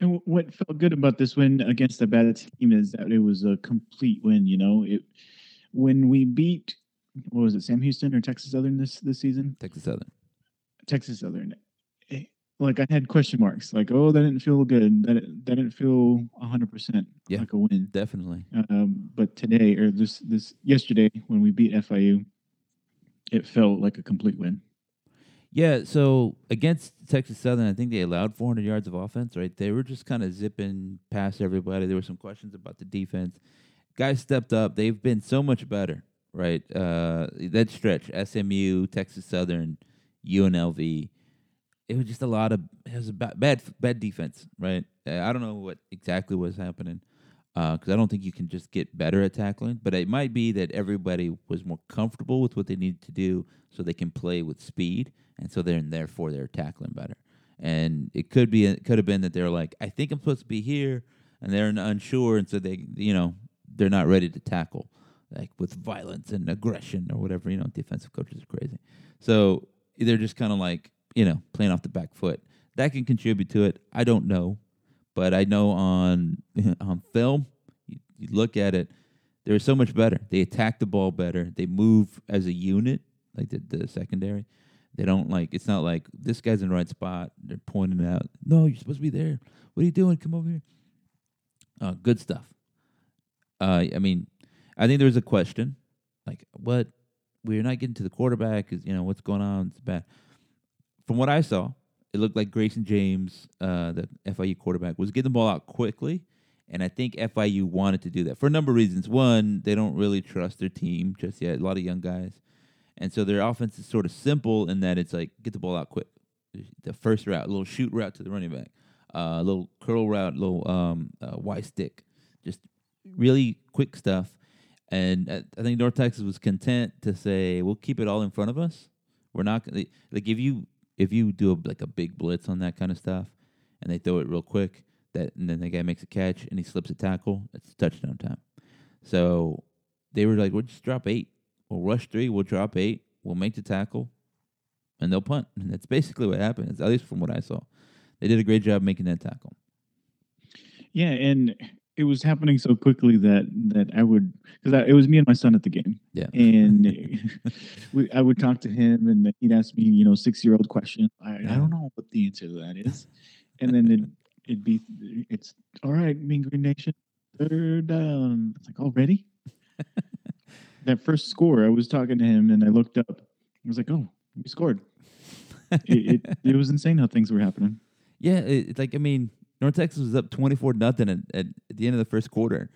And wh- what felt good about this win against a bad team is that it was a complete win. You know, it when we beat what was it, Sam Houston or Texas Southern this this season? Texas Southern. Texas Southern. eh, Like I had question marks. Like, oh, that didn't feel good. That that didn't feel hundred percent like a win. Definitely. Um, but today or this this yesterday when we beat FIU, it felt like a complete win. Yeah, so against Texas Southern, I think they allowed 400 yards of offense, right? They were just kind of zipping past everybody. There were some questions about the defense. Guys stepped up. They've been so much better, right? Uh, that stretch, SMU, Texas Southern, UNLV, it was just a lot of it was a ba- bad bad defense, right? I don't know what exactly was happening Uh, because I don't think you can just get better at tackling, but it might be that everybody was more comfortable with what they needed to do, so they can play with speed, and so they're therefore they're tackling better. And it could be it could have been that they're like, I think I'm supposed to be here, and they're unsure, and so they you know they're not ready to tackle like with violence and aggression or whatever. You know, defensive coaches are crazy, so they're just kind of like you know playing off the back foot. That can contribute to it. I don't know, but I know on [laughs] on film, you, you look at it, they're so much better. They attack the ball better. They move as a unit, like the, the secondary. They don't like. It's not like this guy's in the right spot. They're pointing out. No, you're supposed to be there. What are you doing? Come over here. Uh, good stuff. Uh, I mean, I think there was a question, like, what? We're not getting to the quarterback. Is you know what's going on? It's bad. From what I saw, it looked like Grayson James, uh, the FIU quarterback, was getting the ball out quickly, and I think FIU wanted to do that for a number of reasons. One, they don't really trust their team just yet. A lot of young guys, and so their offense is sort of simple in that it's like get the ball out quick. The first route, a little shoot route to the running back, uh, a little curl route, a little um, uh, Y stick, just really quick stuff. And uh, I think North Texas was content to say we'll keep it all in front of us. We're not gonna like if you if you do a, like a big blitz on that kind of stuff, and they throw it real quick, that and then the guy makes a catch and he slips a tackle, it's touchdown time. So they were like, we'll just drop eight. We'll rush three. We'll drop eight. We'll make the tackle, and they'll punt. And that's basically what happened. At least from what I saw, they did a great job making that tackle. Yeah, and it was happening so quickly that that I would because it was me and my son at the game, Yeah. and [laughs] we, I would talk to him, and he'd ask me, you know, six year old questions. I, I don't know what the answer to that is, and then it it'd be it's all right, Mean Green Nation, third down. It's like already. [laughs] that first score, I was talking to him, and I looked up. I was like, oh, we scored. [laughs] it, it it was insane how things were happening. Yeah, it, it's like I mean, North Texas was up twenty four nothing at, at at the end of the first quarter.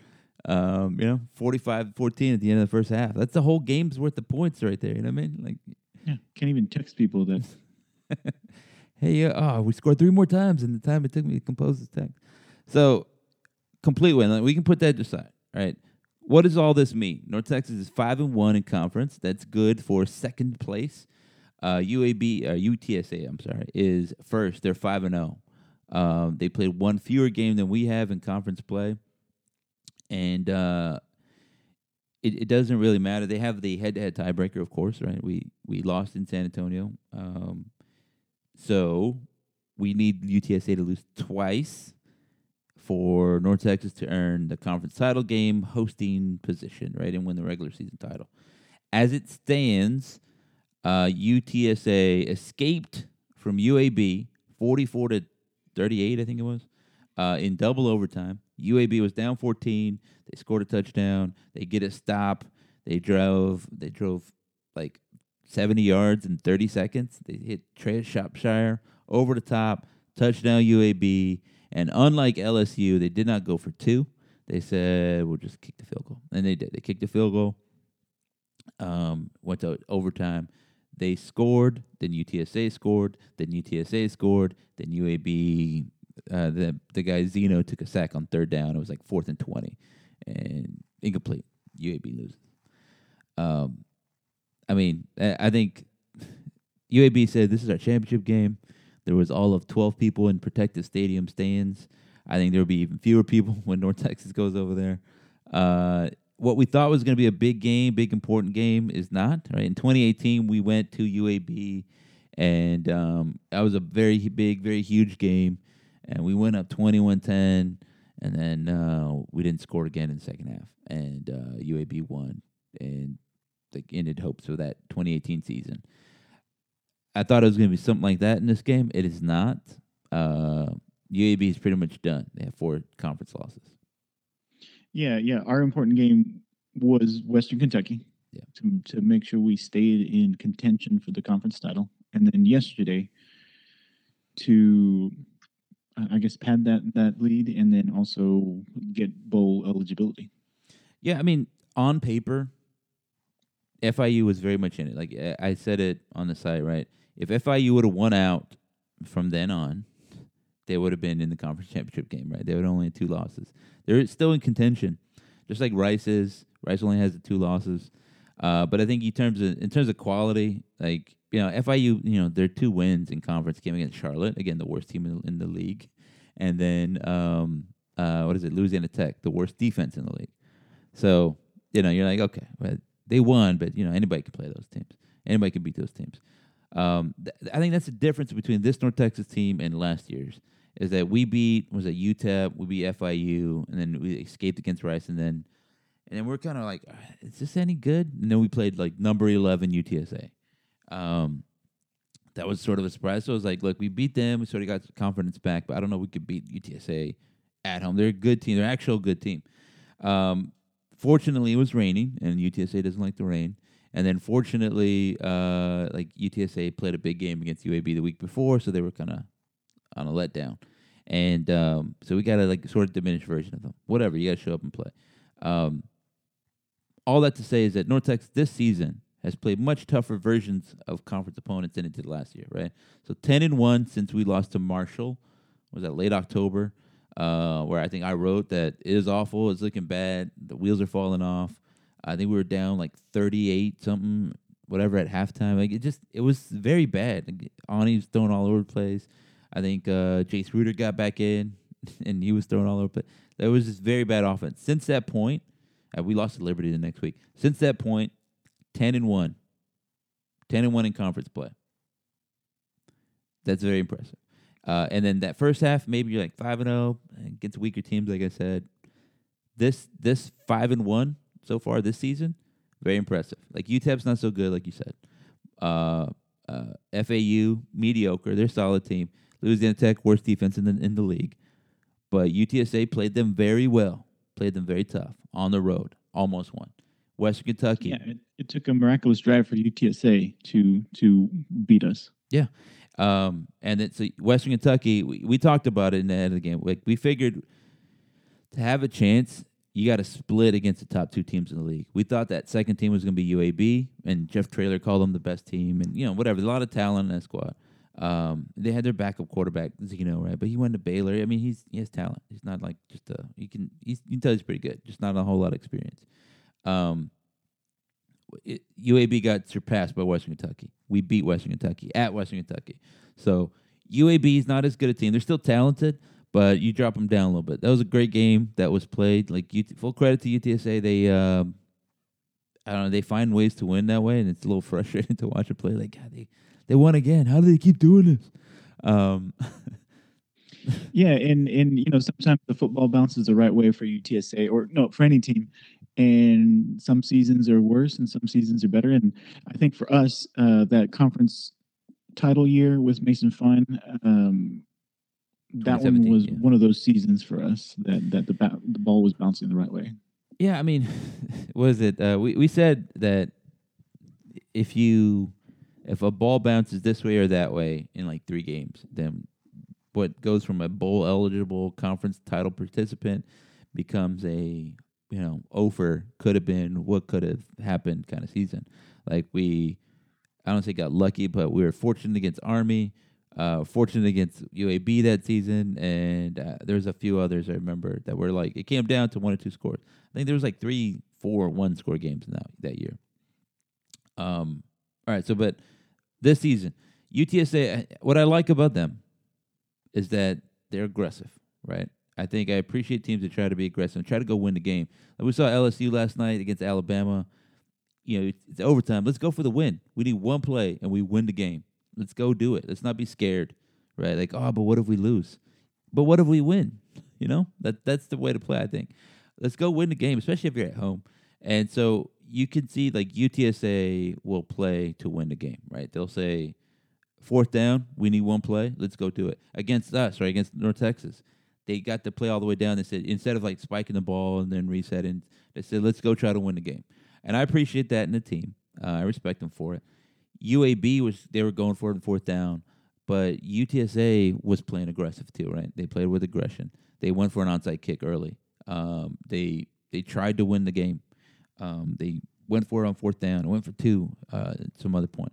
Um, you know, 45-14 at the end of the first half. That's the whole game's worth of points right there. You know what I mean? Like, Yeah, can't even text people that [laughs] hey, uh, oh, we scored three more times in the time it took me to compose this text. So, complete win. Like, we can put that aside, right? What does all this mean? North Texas is five and one in conference. That's good for second place. Uh, UAB, uh, UTSA, I'm sorry, is first. They're five and zero. Um, they played one fewer game than we have in conference play, and uh, it, it doesn't really matter. They have the head-to-head tiebreaker, of course, right? We we lost in San Antonio, um, so we need UTSA to lose twice for North Texas to earn the conference title game hosting position, right, and win the regular season title. As it stands, uh, UTSA escaped from UAB, forty-four to thirty-eight, I think it was, uh, in double overtime. UAB was down fourteen. They scored a touchdown. They get a stop. They drove. They drove like seventy yards in thirty seconds. They hit Trea Shropshire over the top, touchdown UAB. And unlike LSU, they did not go for two. They said we'll just kick the field goal, and they did. They kicked the field goal. Um, went to overtime. They scored. Then UTSA scored. Then UTSA scored. Then UAB. Uh, the the guy Zeno took a sack on third down. It was like fourth and twenty, and incomplete. UAB loses. Um, I mean, I, think UAB said this is our championship game. There was all of twelve people in protective stadium stands. I think there will be even fewer people [laughs] when North Texas goes over there. Uh, what we thought was going to be a big game, big important game, is not. Right in 2018, we went to UAB, and um, that was a very big, very huge game, and we went up 21-10, and then uh, we didn't score again in the second half, and uh, UAB won, and like ended hopes for that 2018 season. I thought it was going to be something like that in this game. It is not. Uh, UAB is pretty much done. They have four conference losses. Yeah, yeah. Our important game was Western Kentucky. Yeah. To to make sure we stayed in contention for the conference title, and then yesterday to I guess pad that that lead, and then also get bowl eligibility. Yeah, I mean, on paper, FIU was very much in it. Like I said it on the site, right? If FIU would have won out from then on, they would have been in the conference championship game, right? They would only have two losses. They're still in contention, just like Rice is. Rice only has the two losses, uh, but I think in terms of in terms of quality, like you know, FIU, you know, their two wins in conference came against Charlotte, again the worst team in, in the league, and then um, uh, what is it, Louisiana Tech, the worst defense in the league. So you know, you're like, okay, well, they won, but you know, anybody can play those teams. Anybody can beat those teams. Um, th- I think that's the difference between this North Texas team and last year's. Is that we beat was it UTEP, we beat FIU, and then we escaped against Rice, and then and then we're kind of like, "Ah, is this any good? And then we played like number eleven UTSA. Um, that was sort of a surprise. So I was like, look, we beat them, we sort of got confidence back, but I don't know we could beat UTSA at home. They're a good team. They're an actual good team. Um, fortunately, it was raining, and UTSA doesn't like the rain. And then, fortunately, uh, like UTSA played a big game against UAB the week before, so they were kind of on a letdown. And um, so we got a like sort of diminished version of them. Whatever, you got to show up and play. Um, all that to say is that North Texas this season has played much tougher versions of conference opponents than it did last year, right? So ten and one since we lost to Marshall. Was that late October? Uh, where I think I wrote that it is awful. It's looking bad. The wheels are falling off. I think we were down like thirty-eight something, whatever at halftime. Like it just it was very bad. Like, Aune's throwing all over the place. I think uh, Jace Ruder got back in, [laughs] and he was throwing all over. But there was this very bad offense. Since that point, uh, we lost to Liberty the next week. Since that point, ten and one. Ten and one in conference play. That's very impressive. Uh, and then that first half, maybe you're like five and zero against weaker teams. Like I said, this this five and one so far this season, very impressive. Like UTEP's not so good, like you said. Uh, uh, FAU mediocre. They're a solid team. Louisiana Tech worst defense in the in the league, but UTSA played them very well. Played them very tough on the road. Almost won. Western Kentucky. Yeah, it, it took a miraculous drive for UTSA to to beat us. Yeah. Um, and then so Western Kentucky, we, we talked about it in the end of the game. Like we figured to have a chance, you got to split against the top two teams in the league. We thought that second team was going to be UAB, and Jeff Traylor called them the best team, and you know whatever. There's a lot of talent in that squad. Um, they had their backup quarterback, Zeno, right? But he went to Baylor. I mean, he's he has talent. He's not like just a you can you can tell he's pretty good, just not a whole lot of experience. Um, it, UAB got surpassed by Western Kentucky. We beat Western Kentucky at Western Kentucky. So UAB is not as good a team. They're still talented, but you drop them down a little bit. That was a great game that was played. Like UT, full credit to UTSA. They, um, I don't know, they find ways to win that way, and it's a little [laughs] frustrating to watch it play. Like God, they they won again. How do they keep doing this? Um, [laughs] Yeah, and and you know sometimes the football bounces the right way for UTSA or no for any team, and some seasons are worse and some seasons are better. And I think for us, uh, that conference title year with Mason Fine, um, that one was yeah. one of those seasons for us that that the ba- the ball was bouncing the right way. Yeah, I mean, [laughs] what is it? Uh, we we said that if you if a ball bounces this way or that way in like three games, then what goes from a bowl eligible conference title participant becomes a you know over could have been what could have happened kind of season. Like we, I don't say got lucky, but we were fortunate against Army. Uh, fortunate against UAB that season, and uh, there's a few others I remember that were like it came down to one or two scores. I think there was like three, four, one score games in that that year. Um, all right, so but this season, UTSA, what I like about them is that they're aggressive, right? I think I appreciate teams that try to be aggressive and try to go win the game. Like we saw LSU last night against Alabama. You know, it's, overtime. Let's go for the win. We need one play and we win the game. Let's go do it. Let's not be scared, right? Like, oh, but what if we lose? But what if we win? You know, that that's the way to play. I think. Let's go win the game, especially if you're at home. And so you can see like UTSA will play to win the game, right? They'll say fourth down, we need one play, let's go do it. Against us, right? Against North Texas. They got to play all the way down. They said instead of like spiking the ball and then resetting, they said let's go try to win the game. And I appreciate that in the team. Uh, I respect them for it. UAB was they were going for it in fourth down, but UTSA was playing aggressive too, right? They played with aggression. They went for an onside kick early. Um, they they tried to win the game. Um, they went for it on fourth down. Went for two uh, at some other point.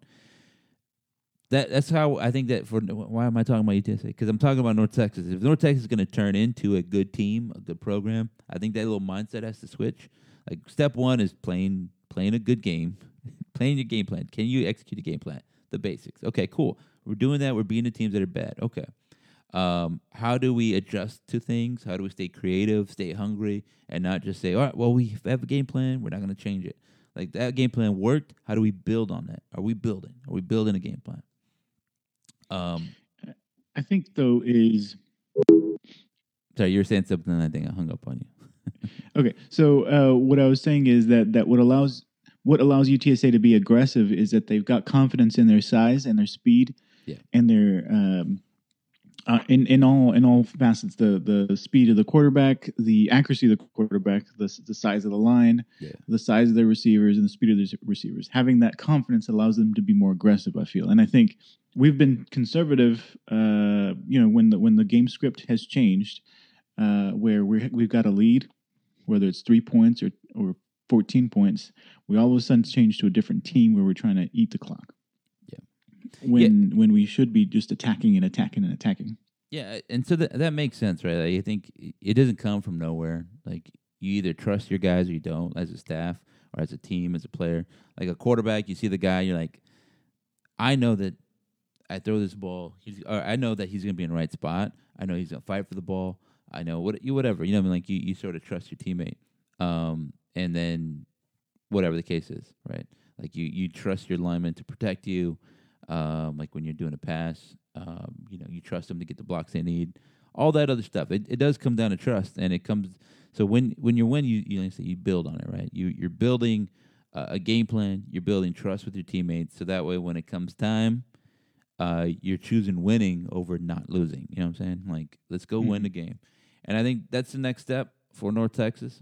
That that's how I think that for why am I talking about UTSA? Because I'm talking about North Texas. If North Texas is going to turn into a good team, a good program, I think that little mindset has to switch. Like step one is playing playing a good game, [laughs] playing your game plan. Can you execute a game plan? The basics. Okay, cool. We're doing that. We're beating the teams that are bad. Okay. Um, how do we adjust to things? How do we stay creative, stay hungry, and not just say, all right, well, we have a game plan. We're not going to change it. Like that game plan worked. How do we build on that? Are we building? Are we building a game plan? Um, I think though is sorry, you were saying something. and I think I hung up on you. [laughs] okay. So uh, what I was saying is that that what allows what allows UTSA to be aggressive is that they've got confidence in their size and their speed, Yeah. and their um, uh, in in all in all facets the the speed of the quarterback, the accuracy of the quarterback, the the size of the line, Yeah. the size of their receivers, and the speed of the s- receivers. Having that confidence allows them to be more aggressive. I feel, and I think we've been conservative. Uh, you know, when the when the game script has changed, uh, where we we've got a lead, whether it's three points or or fourteen points, we all of a sudden change to a different team where we're trying to eat the clock. Yeah. When when we should be just attacking and attacking and attacking. Yeah, and so that that makes sense, right? Like, I think it doesn't come from nowhere. Like you either trust your guys or you don't, as a staff or as a team, as a player. Like a quarterback, you see the guy, you're like, I know that I throw this ball. He's, or I know that he's going to be in the right spot. I know he's going to fight for the ball. I know what you whatever you know. what I mean, like you, you sort of trust your teammate, um, and then whatever the case is, right? Like you you trust your lineman to protect you. Um, like when you're doing a pass, um, you know you trust them to get the blocks they need. All that other stuff. It it does come down to trust, and it comes. So when when you win, you you, know, you build on it, right? You you're building uh, a game plan. You're building trust with your teammates, so that way when it comes time, uh, you're choosing winning over not losing. You know what I'm saying? Like let's go win Mhm. the game, and I think that's the next step for North Texas.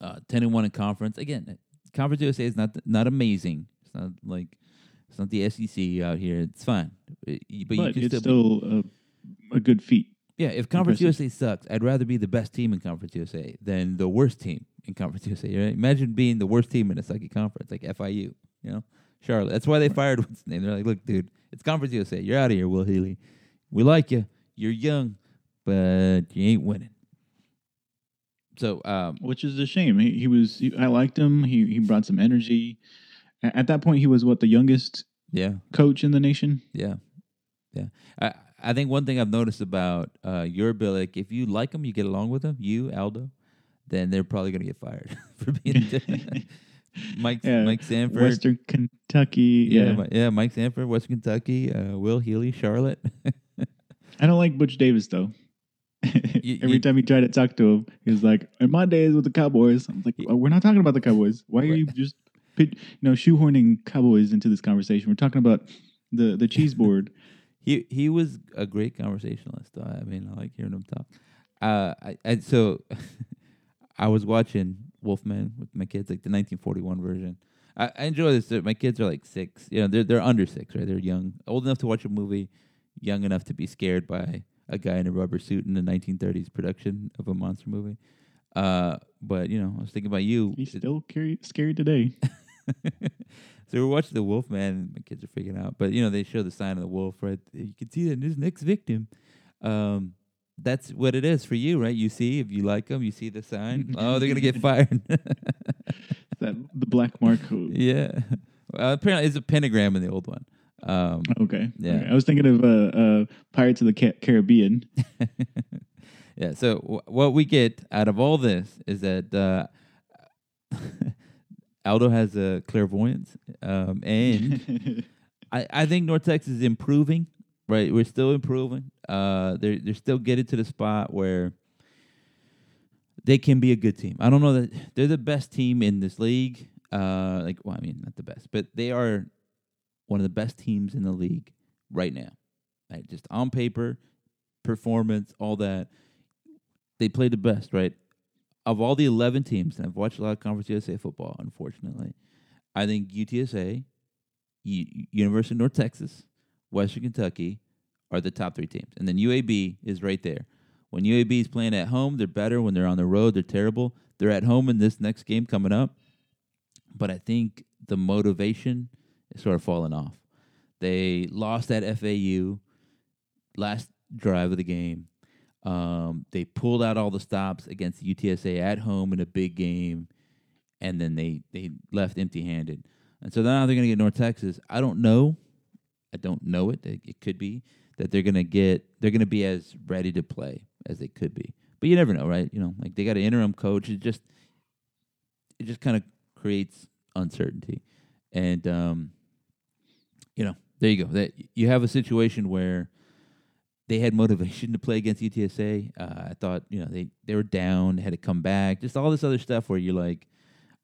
Uh, Ten and one in conference again. Conference USA is not not amazing. It's not like it's not the SEC out here. It's fine, but, you- but you can it's still, still a, a good feat. yeah. If Conference. USA sucks, I'd rather be the best team in Conference USA than the worst team in Conference USA. Right? Imagine being the worst team in a second conference like FIU. You know, Charlotte. That's why they fired what's name. They're like, look, dude, it's Conference USA. You're out of here, Will Healy. We like you. You're young, but you ain't winning. So, um, which is a shame. He, he was. He, I liked him. He he brought some energy. At that point, he was what the youngest yeah, coach in the nation. Yeah, yeah. I I think one thing I've noticed about uh, your ability, like if you like them, you get along with them, you Aldo, then they're probably gonna get fired [laughs] for being [laughs] Mike Yeah, Mike Sanford. Western Kentucky. yeah, Yeah, yeah, Mike Sanford, Western Kentucky, uh, Will Healy, Charlotte. [laughs] I don't like Butch Davis though. You- Every you- time you try to talk to him, he's like, "In my days with the Cowboys," I'm like, "Oh, "We're not talking about the Cowboys. Why are Right. you just, you know, shoehorning Cowboys into this conversation? We're talking about the the cheese [laughs] board." he he was a great conversationalist. Though. I mean, I like hearing him talk. Uh, I, I so [laughs] I was watching Wolfman with my kids, like the 1941 version. I, I enjoy this. My kids are like six. You know, they're they're under six, right? They're young, old enough to watch a movie, young enough to be scared by a guy in a rubber suit in the 1930s production of a monster movie. Uh, but you know, I was thinking about you. He's still scary, scary today. [laughs] so we're watching the wolf man and my kids are freaking out but you know they show the sign of the wolf right you can see that in his next victim um that's what it is for you right you see if you like them you see the sign [laughs] oh they're gonna get fired [laughs] that the black mark. who- [laughs] yeah well, apparently it's a pentagram in the old one um Okay. Yeah. Okay. I was thinking of uh, uh, Pirates of the Ca- Caribbean. Yeah. So w- what we get out of all this is that uh, Aldo has a clairvoyance, um, and [laughs] I, I think North Texas is improving. Right, we're still improving. Uh, they're they're still getting to the spot where they can be a good team. I don't know that they're the best team in this league. Uh, like, well, I mean, not the best, but they are one of the best teams in the league right now. Like, just on paper, performance, all that. They play the best, right? Of all the 11 teams, and I've watched a lot of Conference USA football, unfortunately, I think UTSA, U- University of North Texas, Western Kentucky are the top three teams. And then UAB is right there. When UAB is playing at home, they're better. When they're on the road, they're terrible. They're at home in this next game coming up. But I think the motivation is sort of falling off. They lost that FAU last drive of the game. Um, they pulled out all the stops against UTSA at home in a big game, and then they they left empty handed. And so now they're going to get North Texas. I don't know. I don't know it. It, it could be that they're going to get they're going to be as ready to play as they could be. But you never know, right? You know, like they got an interim coach. It just it just kind of creates uncertainty, and um, you know, there you go. That you have a situation where they had motivation to play against UTSA. Uh, I thought, you know, they they were down, had to come back, just all this other stuff where you're like,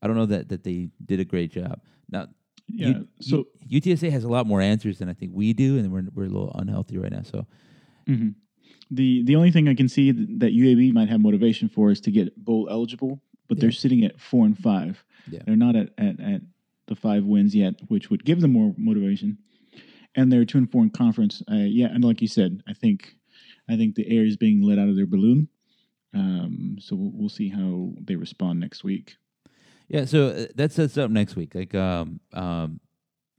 I don't know that that they did a great job. Now, yeah. U- so U- UTSA has a lot more answers than I think we do, and we're we're a little unhealthy right now. So mhm. the the only thing I can see that UAB might have motivation for is to get bowl eligible, but Yeah. they're sitting at four and five. Yeah. They're not at, at, at the five wins yet, which would give them more motivation. And they're two and four in conference. Uh, yeah, and like you said, I think I think the air is being let out of their balloon. Um, so we'll, we'll see how they respond next week. yeah, so uh, that sets up next week. Like um um,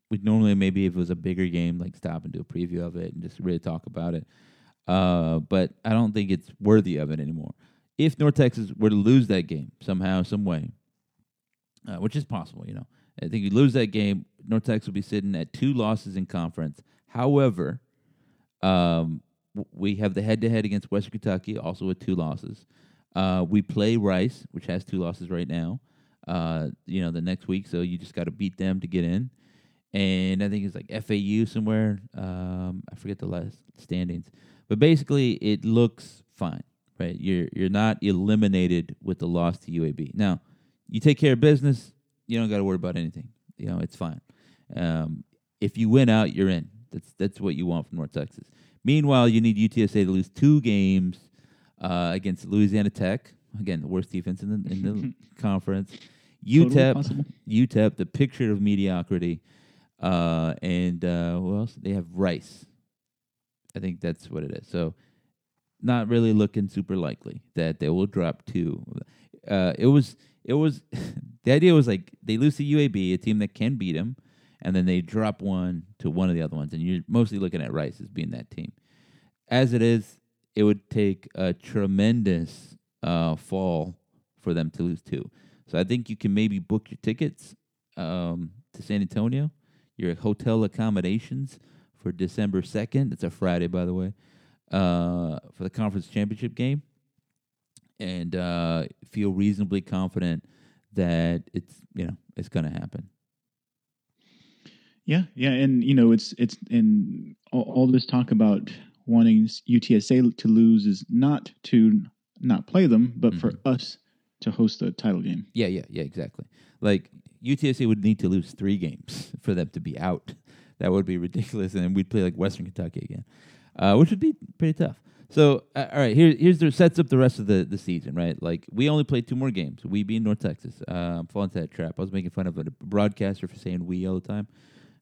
we normally maybe if it was a bigger game, like stop and do a preview of it and just really talk about it. Uh, but I don't think it's worthy of it anymore. If North Texas were to lose that game somehow, some way, uh, which is possible, you know, I think you lose that game, North Texas will be sitting at two losses in conference. However, um, we have the head-to-head against Western Kentucky, also with two losses. Uh, we play Rice, which has two losses right now. Uh, you know, the next week, so you just got to beat them to get in. And I think it's like FAU somewhere. Um, I forget the last standings, but basically it looks fine, right? You're you're not eliminated with the loss to UAB. Now, you take care of business, you don't got to worry about anything. You know, it's fine. Um, if you win out, you're in. That's that's what you want from North Texas. Meanwhile, you need UTSA to lose two games uh, against Louisiana Tech. Again, the worst defense in the in the [laughs] conference. Totally UTEP, possible. UTEP, the picture of mediocrity, uh, and uh, who else? They have Rice. I think that's what it is. So, not really looking super likely that they will drop two. Uh, it was it was [laughs] the idea was like they lose to UAB, a team that can beat them, and then they drop one to one of the other ones, and you're mostly looking at Rice as being that team. As it is, it would take a tremendous uh, fall for them to lose two. So I think you can maybe book your tickets um, to San Antonio, your hotel accommodations for December second. It's a Friday, by the way, uh, for the conference championship game, and uh, feel reasonably confident that it's you know it's going to happen. Yeah, yeah, and you know, it's it's and all, all this talk about wanting UTSA to lose is not to not play them, but for us to host the title game. Yeah, yeah, yeah, exactly. Like UTSA would need to lose three games [laughs] for them to be out. That would be ridiculous, and we'd play like Western Kentucky again, uh, which would be pretty tough. So, uh, all right, here, here's the sets up the rest of the, the season, right? Like we only played two more games. We being North Texas. Uh, I'm falling into that trap. I was making fun of a broadcaster for saying we all the time,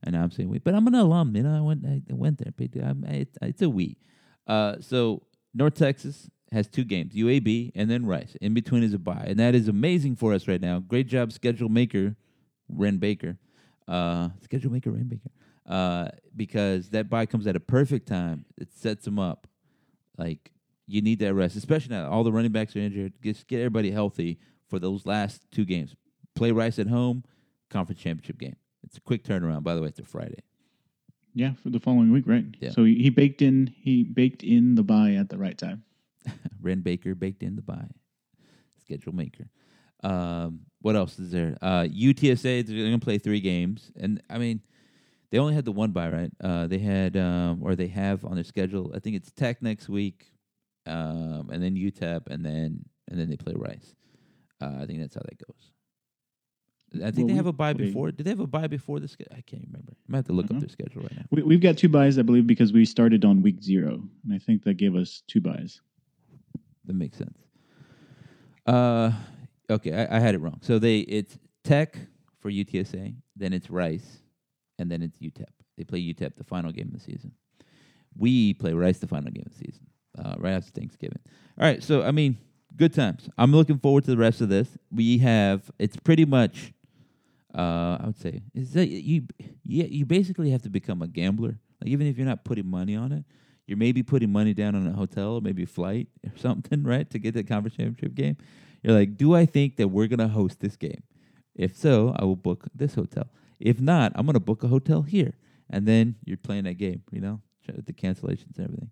and now I'm saying we. But I'm an alum, you know. I went, I went there. I'm, it's, it's a we. Uh, so North Texas has two games, UAB and then Rice. In between is a bye, and that is amazing for us right now. Great job, schedule maker, Wren Baker. Uh, schedule maker, Wren Baker. Uh, because that bye comes at a perfect time. It sets them up. Like you need that rest, especially now all the running backs are injured. Just get everybody healthy for those last two games. Play Rice at home, conference championship game. It's a quick turnaround. By the way, it's a Friday. Yeah, for the following week, right? Yeah. So he, he baked in he baked in the bye at the right time. [laughs] Wren Baker baked in the bye. Schedule maker. Um, what else is there? Uh, UTSA, they're going to play three games. And, I mean, they only had the one bye, right? Uh, they had, um, or they have on their schedule, I think it's Tech next week, um, and then UTEP, and then and then they play Rice. Uh, I think that's how that goes. I think Well, they have a bye before. Did they have a bye before the schedule? I can't remember. I might have to look up their schedule right now. We, we've got two byes, I believe, because we started on week zero, and I think that gave us two byes. That makes sense. Uh, okay, I, I had it wrong. So they it's Tech for UTSA, then it's Rice, and then it's UTEP. They play UTEP the final game of the season. We play Rice the final game of the season, uh, right after Thanksgiving. All right, so I mean, good times. I'm looking forward to the rest of this. We have it's pretty much, uh, I would say, is that you you you basically have to become a gambler. Like even if you're not putting money on it, you're maybe putting money down on a hotel maybe a flight or [laughs] something, right, to get the conference championship game. You're like, do I think that we're gonna host this game? If so, I will book this hotel. If not, I'm gonna book a hotel here, and then you're playing that game. You know, the cancellations and everything.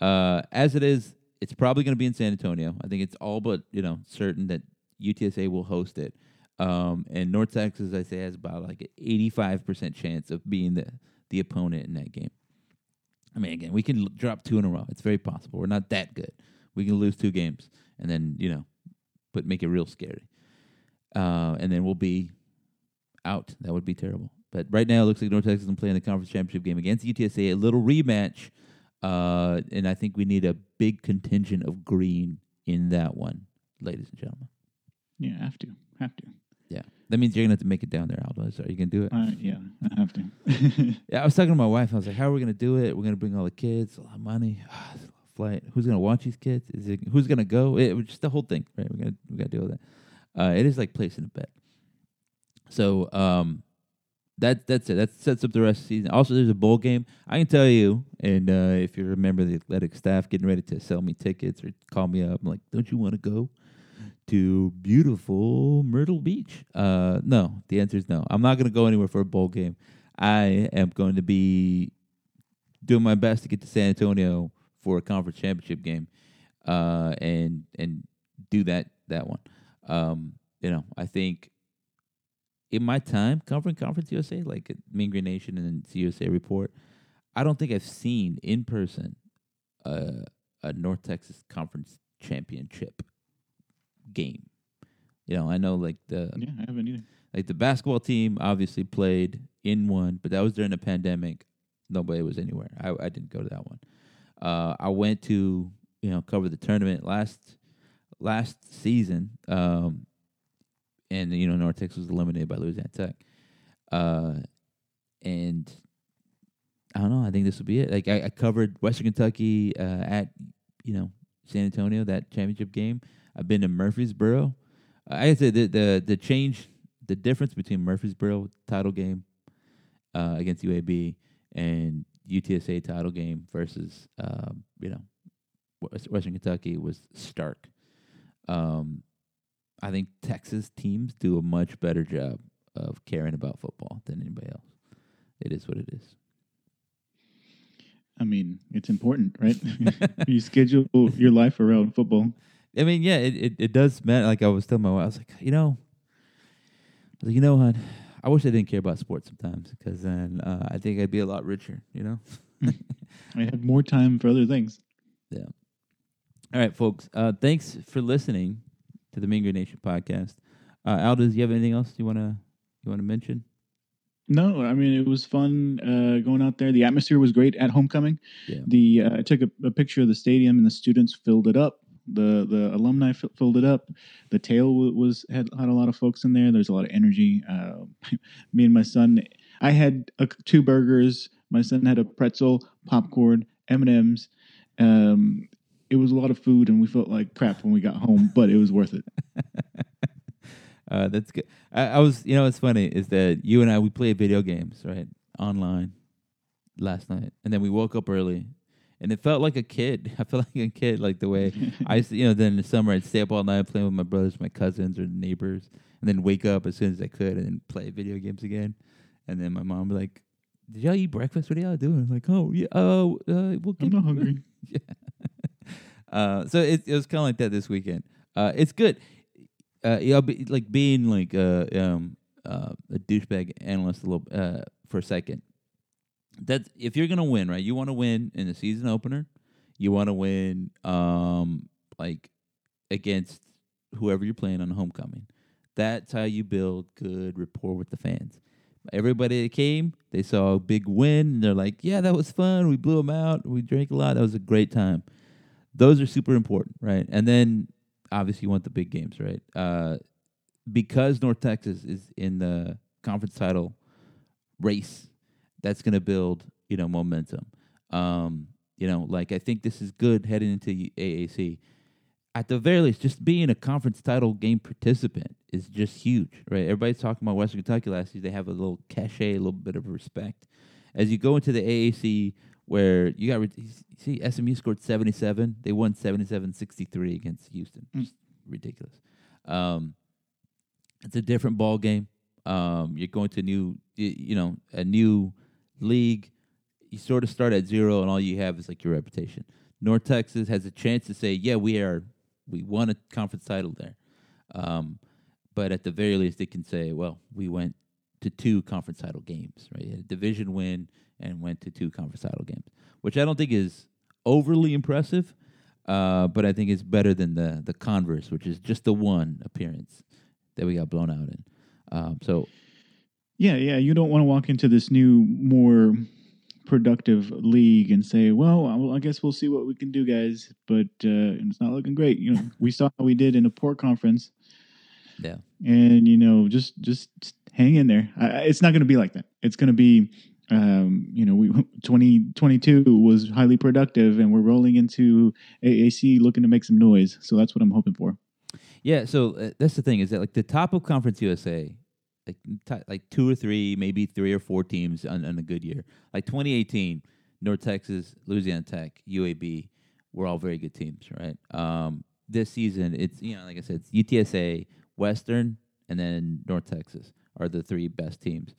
Uh, as it is, it's probably going to be in San Antonio. I think it's all but you know certain that UTSA will host it. Um, and North Texas, I say, has about like an eighty-five percent chance of being the the opponent in that game. I mean, again, we can l- drop two in a row. It's very possible. We're not that good. We can lose two games and then you know, but make it real scary. Uh, and then we'll be out. That would be terrible. But right now, it looks like North Texas is playing the conference championship game against UTSA. A little rematch, uh, and I think we need a big contingent of green in that one, ladies and gentlemen. Yeah, have to, have to. Yeah, that means you're gonna have to make it down there, Aldo. Are you gonna do it? Uh, yeah, I have to. [laughs] Yeah, I was talking to my wife. I was like, "How are we gonna do it? We're gonna bring all the kids, a lot of money, [sighs] it's lot of flight. Who's gonna watch these kids? Is it who's gonna go? It was just the whole thing, right? We're gonna we gotta deal with that. Uh, it is like placing a bet. So um, that that's it. That sets up the rest of the season. Also, there's a bowl game. I can tell you, and uh, if you remember the athletic staff getting ready to sell me tickets or call me up, I'm like, "Don't you want to go?" to beautiful Myrtle Beach? Uh, no, the answer is no. I'm not going to go anywhere for a bowl game. I am going to be doing my best to get to San Antonio for a conference championship game, uh, and and do that that one. Um, you know, I think in my time covering Conference USA, like Mean Green Nation and CUSA Report, I don't think I've seen in person uh, a North Texas Conference championship game. You know, I know like the yeah, I haven't either. like the basketball team obviously played in one, but that was during the pandemic. Nobody was anywhere. I, I didn't go to that one. Uh, I went to you know cover the tournament last last season, um, and you know North Texas was eliminated by Louisiana Tech. Uh, and I don't know. I think this will be it. Like I, I covered Western Kentucky uh, at you know San Antonio that championship game. I've been to Murfreesboro. I said the the the change, the difference between Murfreesboro title game uh, against UAB and UTSA title game versus um, you know Western Kentucky was stark. Um, I think Texas teams do a much better job of caring about football than anybody else. It is what it is. I mean, it's important, right? [laughs] [laughs] you schedule your life around football. I mean, yeah, it, it, it does matter. Like I was telling my wife, I was like, you know, I was like, you know, hon, I wish I didn't care about sports sometimes because then uh, I think I'd be a lot richer. You know. I have more time for other things. [laughs] Yeah. All right, folks. Uh, thanks for listening to the Green Nation podcast. Uh, Aldo, do you have anything else you wanna you wanna mention? No, I mean it was fun uh, going out there. The atmosphere was great at homecoming. Yeah. The uh, I took a, a picture of the stadium and the students filled it up. The the alumni f- filled it up. The tail w- was had had a lot of folks in there. There's a lot of energy. Uh, [laughs] me and my son, I had uh, two burgers. My son had a pretzel, popcorn, M and M's. Um, it was a lot of food, and we felt like crap when we got home, but it was worth it. [laughs] Uh, that's good. I, I was, you know, what's funny is that you and I we played video games right online last night, and then we woke up early, and it felt like a kid. [laughs] I felt like a kid, like the way I, used to, you know, then in the summer I'd stay up all night playing with my brothers, my cousins, or neighbors, and then wake up as soon as I could, and then play video games again. And then my mom would be like, "Did y'all eat breakfast? What are y'all doing?" I'm like, "Oh, yeah, oh, uh, we'll I'm not hungry. [laughs] yeah. Uh, so it, it was kind of like that this weekend. Uh, it's good. Uh, you know, be, like being like uh, um, uh, a douchebag analyst a little uh, for a second. That if you're gonna win, right? You want to win in the season opener. You want to win, um, like against whoever you're playing on homecoming. That's how you build good rapport with the fans. Everybody that came, they saw a big win, and they're like, "Yeah, that was fun. We blew them out. We drank a lot. That was a great time." Those are super important, right? And then obviously you want the big games, right? Uh, because North Texas is in the conference title race, that's going to build, you know, momentum. Um, you know, like I think this is good heading into AAC. At the very least, just being a conference title game participant is just huge, right? Everybody's talking about Western Kentucky last year. They have a little cachet, a little bit of respect. As you go into the AAC, where you got see SMU scored 77, they won 77-63 against Houston. Mm. Just ridiculous. Um, it's a different ball game. Um, you're going to a new, you know, a new league. You sort of start at zero, and all you have is like your reputation. North Texas has a chance to say, "Yeah, we are. We won a conference title there." Um, but at the very least, they can say, "Well, we went to two conference title games, right? A division win and went to two conference title games, which I don't think is overly impressive, uh, but I think it's better than the the converse, which is just the one appearance that we got blown out in. Um, so Yeah, yeah. You don't want to walk into this new, more productive league and say, "Well, I- I guess we'll see what we can do, guys." But uh, it's not looking great. You know, we saw how we did in a poor conference, yeah, and you know, just just hang in there. I- it's not going to be like that. It's going to be, um, you know, we [laughs] 2022 was highly productive, and we're rolling into AAC looking to make some noise. So that's what I'm hoping for. yeah. So uh, that's the thing is that like the top of Conference USA, like t- like two or three, maybe three or four teams on, on a good year. Like 2018, North Texas, Louisiana Tech, UAB, were all very good teams, right? Um, this season, it's you know, like I said, it's UTSA, Western, and then North Texas are the three best teams.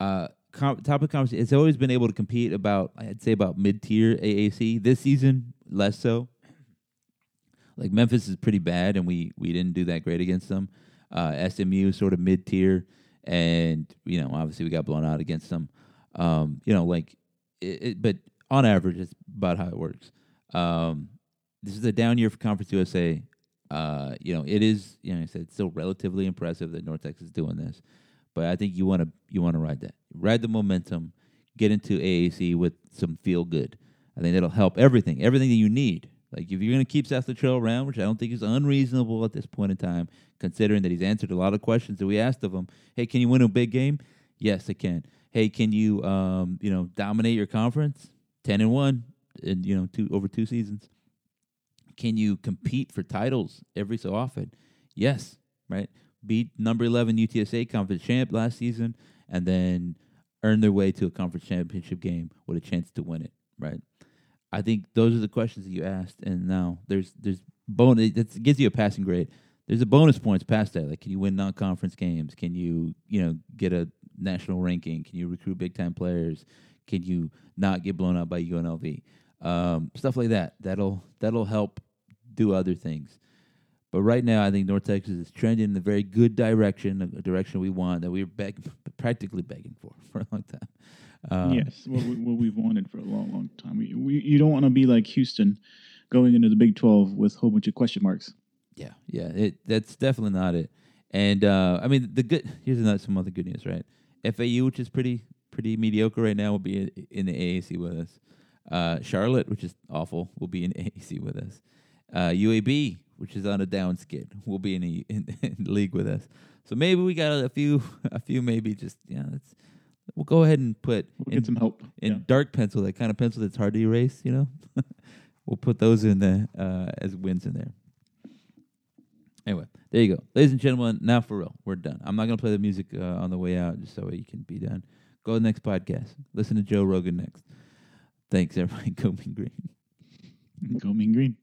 Uh, com- top of conference, it's always been able to compete about I'd say about mid tier AAC. This season, less so. Like Memphis is pretty bad, and we we didn't do that great against them. Uh, SMU sort of mid tier, and you know obviously we got blown out against them. Um, you know, like, it, it, but on average, it's about how it works. Um, this is a down year for Conference USA. Uh, you know, it is. You know, I said it's still relatively impressive that North Texas is doing this, but I think you want to you want to ride that, ride the momentum, get into AAC with some feel good. I think that'll help everything, everything that you need. Like if you're going to keep Seth Littrell around, which I don't think is unreasonable at this point in time, considering that he's answered a lot of questions that we asked of him. Hey, can you win a big game? Yes, I can. Hey, can you um, you know dominate your conference? Ten and one, in you know two over two seasons. Can you compete for titles every so often? Yes, right. Beat number eleven UTSA conference champ last season, and then earn their way to a conference championship game with a chance to win it. Right. I think those are the questions that you asked, and now there's there's bonus. It gives you a passing grade. There's a bonus points past that. Like, can you win non-conference games? Can you you know get a national ranking? Can you recruit big time players? Can you not get blown out by UNLV? Um, stuff like that. That'll that'll help do other things. But right now, I think North Texas is trending in a very good direction, a direction we want that we were beg- [laughs] practically begging for [laughs] for a long time. Um, yes, what, we, what we've wanted for a long, long time. We, we, you don't want to be like Houston, going into the Big Twelve with a whole bunch of question marks. Yeah, yeah, it that's definitely not it. And uh, I mean, the good here's another some other good news, right? FAU, which is pretty pretty mediocre right now, will be in, in the AAC with us. Uh, Charlotte, which is awful, will be in [laughs] AAC with us. Uh, UAB, which is on a down skid, [laughs] will be in, the [laughs] in, in league with us. So maybe we got a few, [laughs] a few maybe just yeah. Let's we'll go ahead and put We'll in, get some help. in Yeah. dark pencil, that kind of pencil that's hard to erase. You know, we'll put those in there uh, as wins in there. Anyway, there you go, ladies and gentlemen. Now for real, we're done. I'm not gonna play the music uh, on the way out, just so you can be done. Go to the next podcast. Listen to Joe Rogan next. Thanks, everybody. Go Mean Green. Go Mean Green.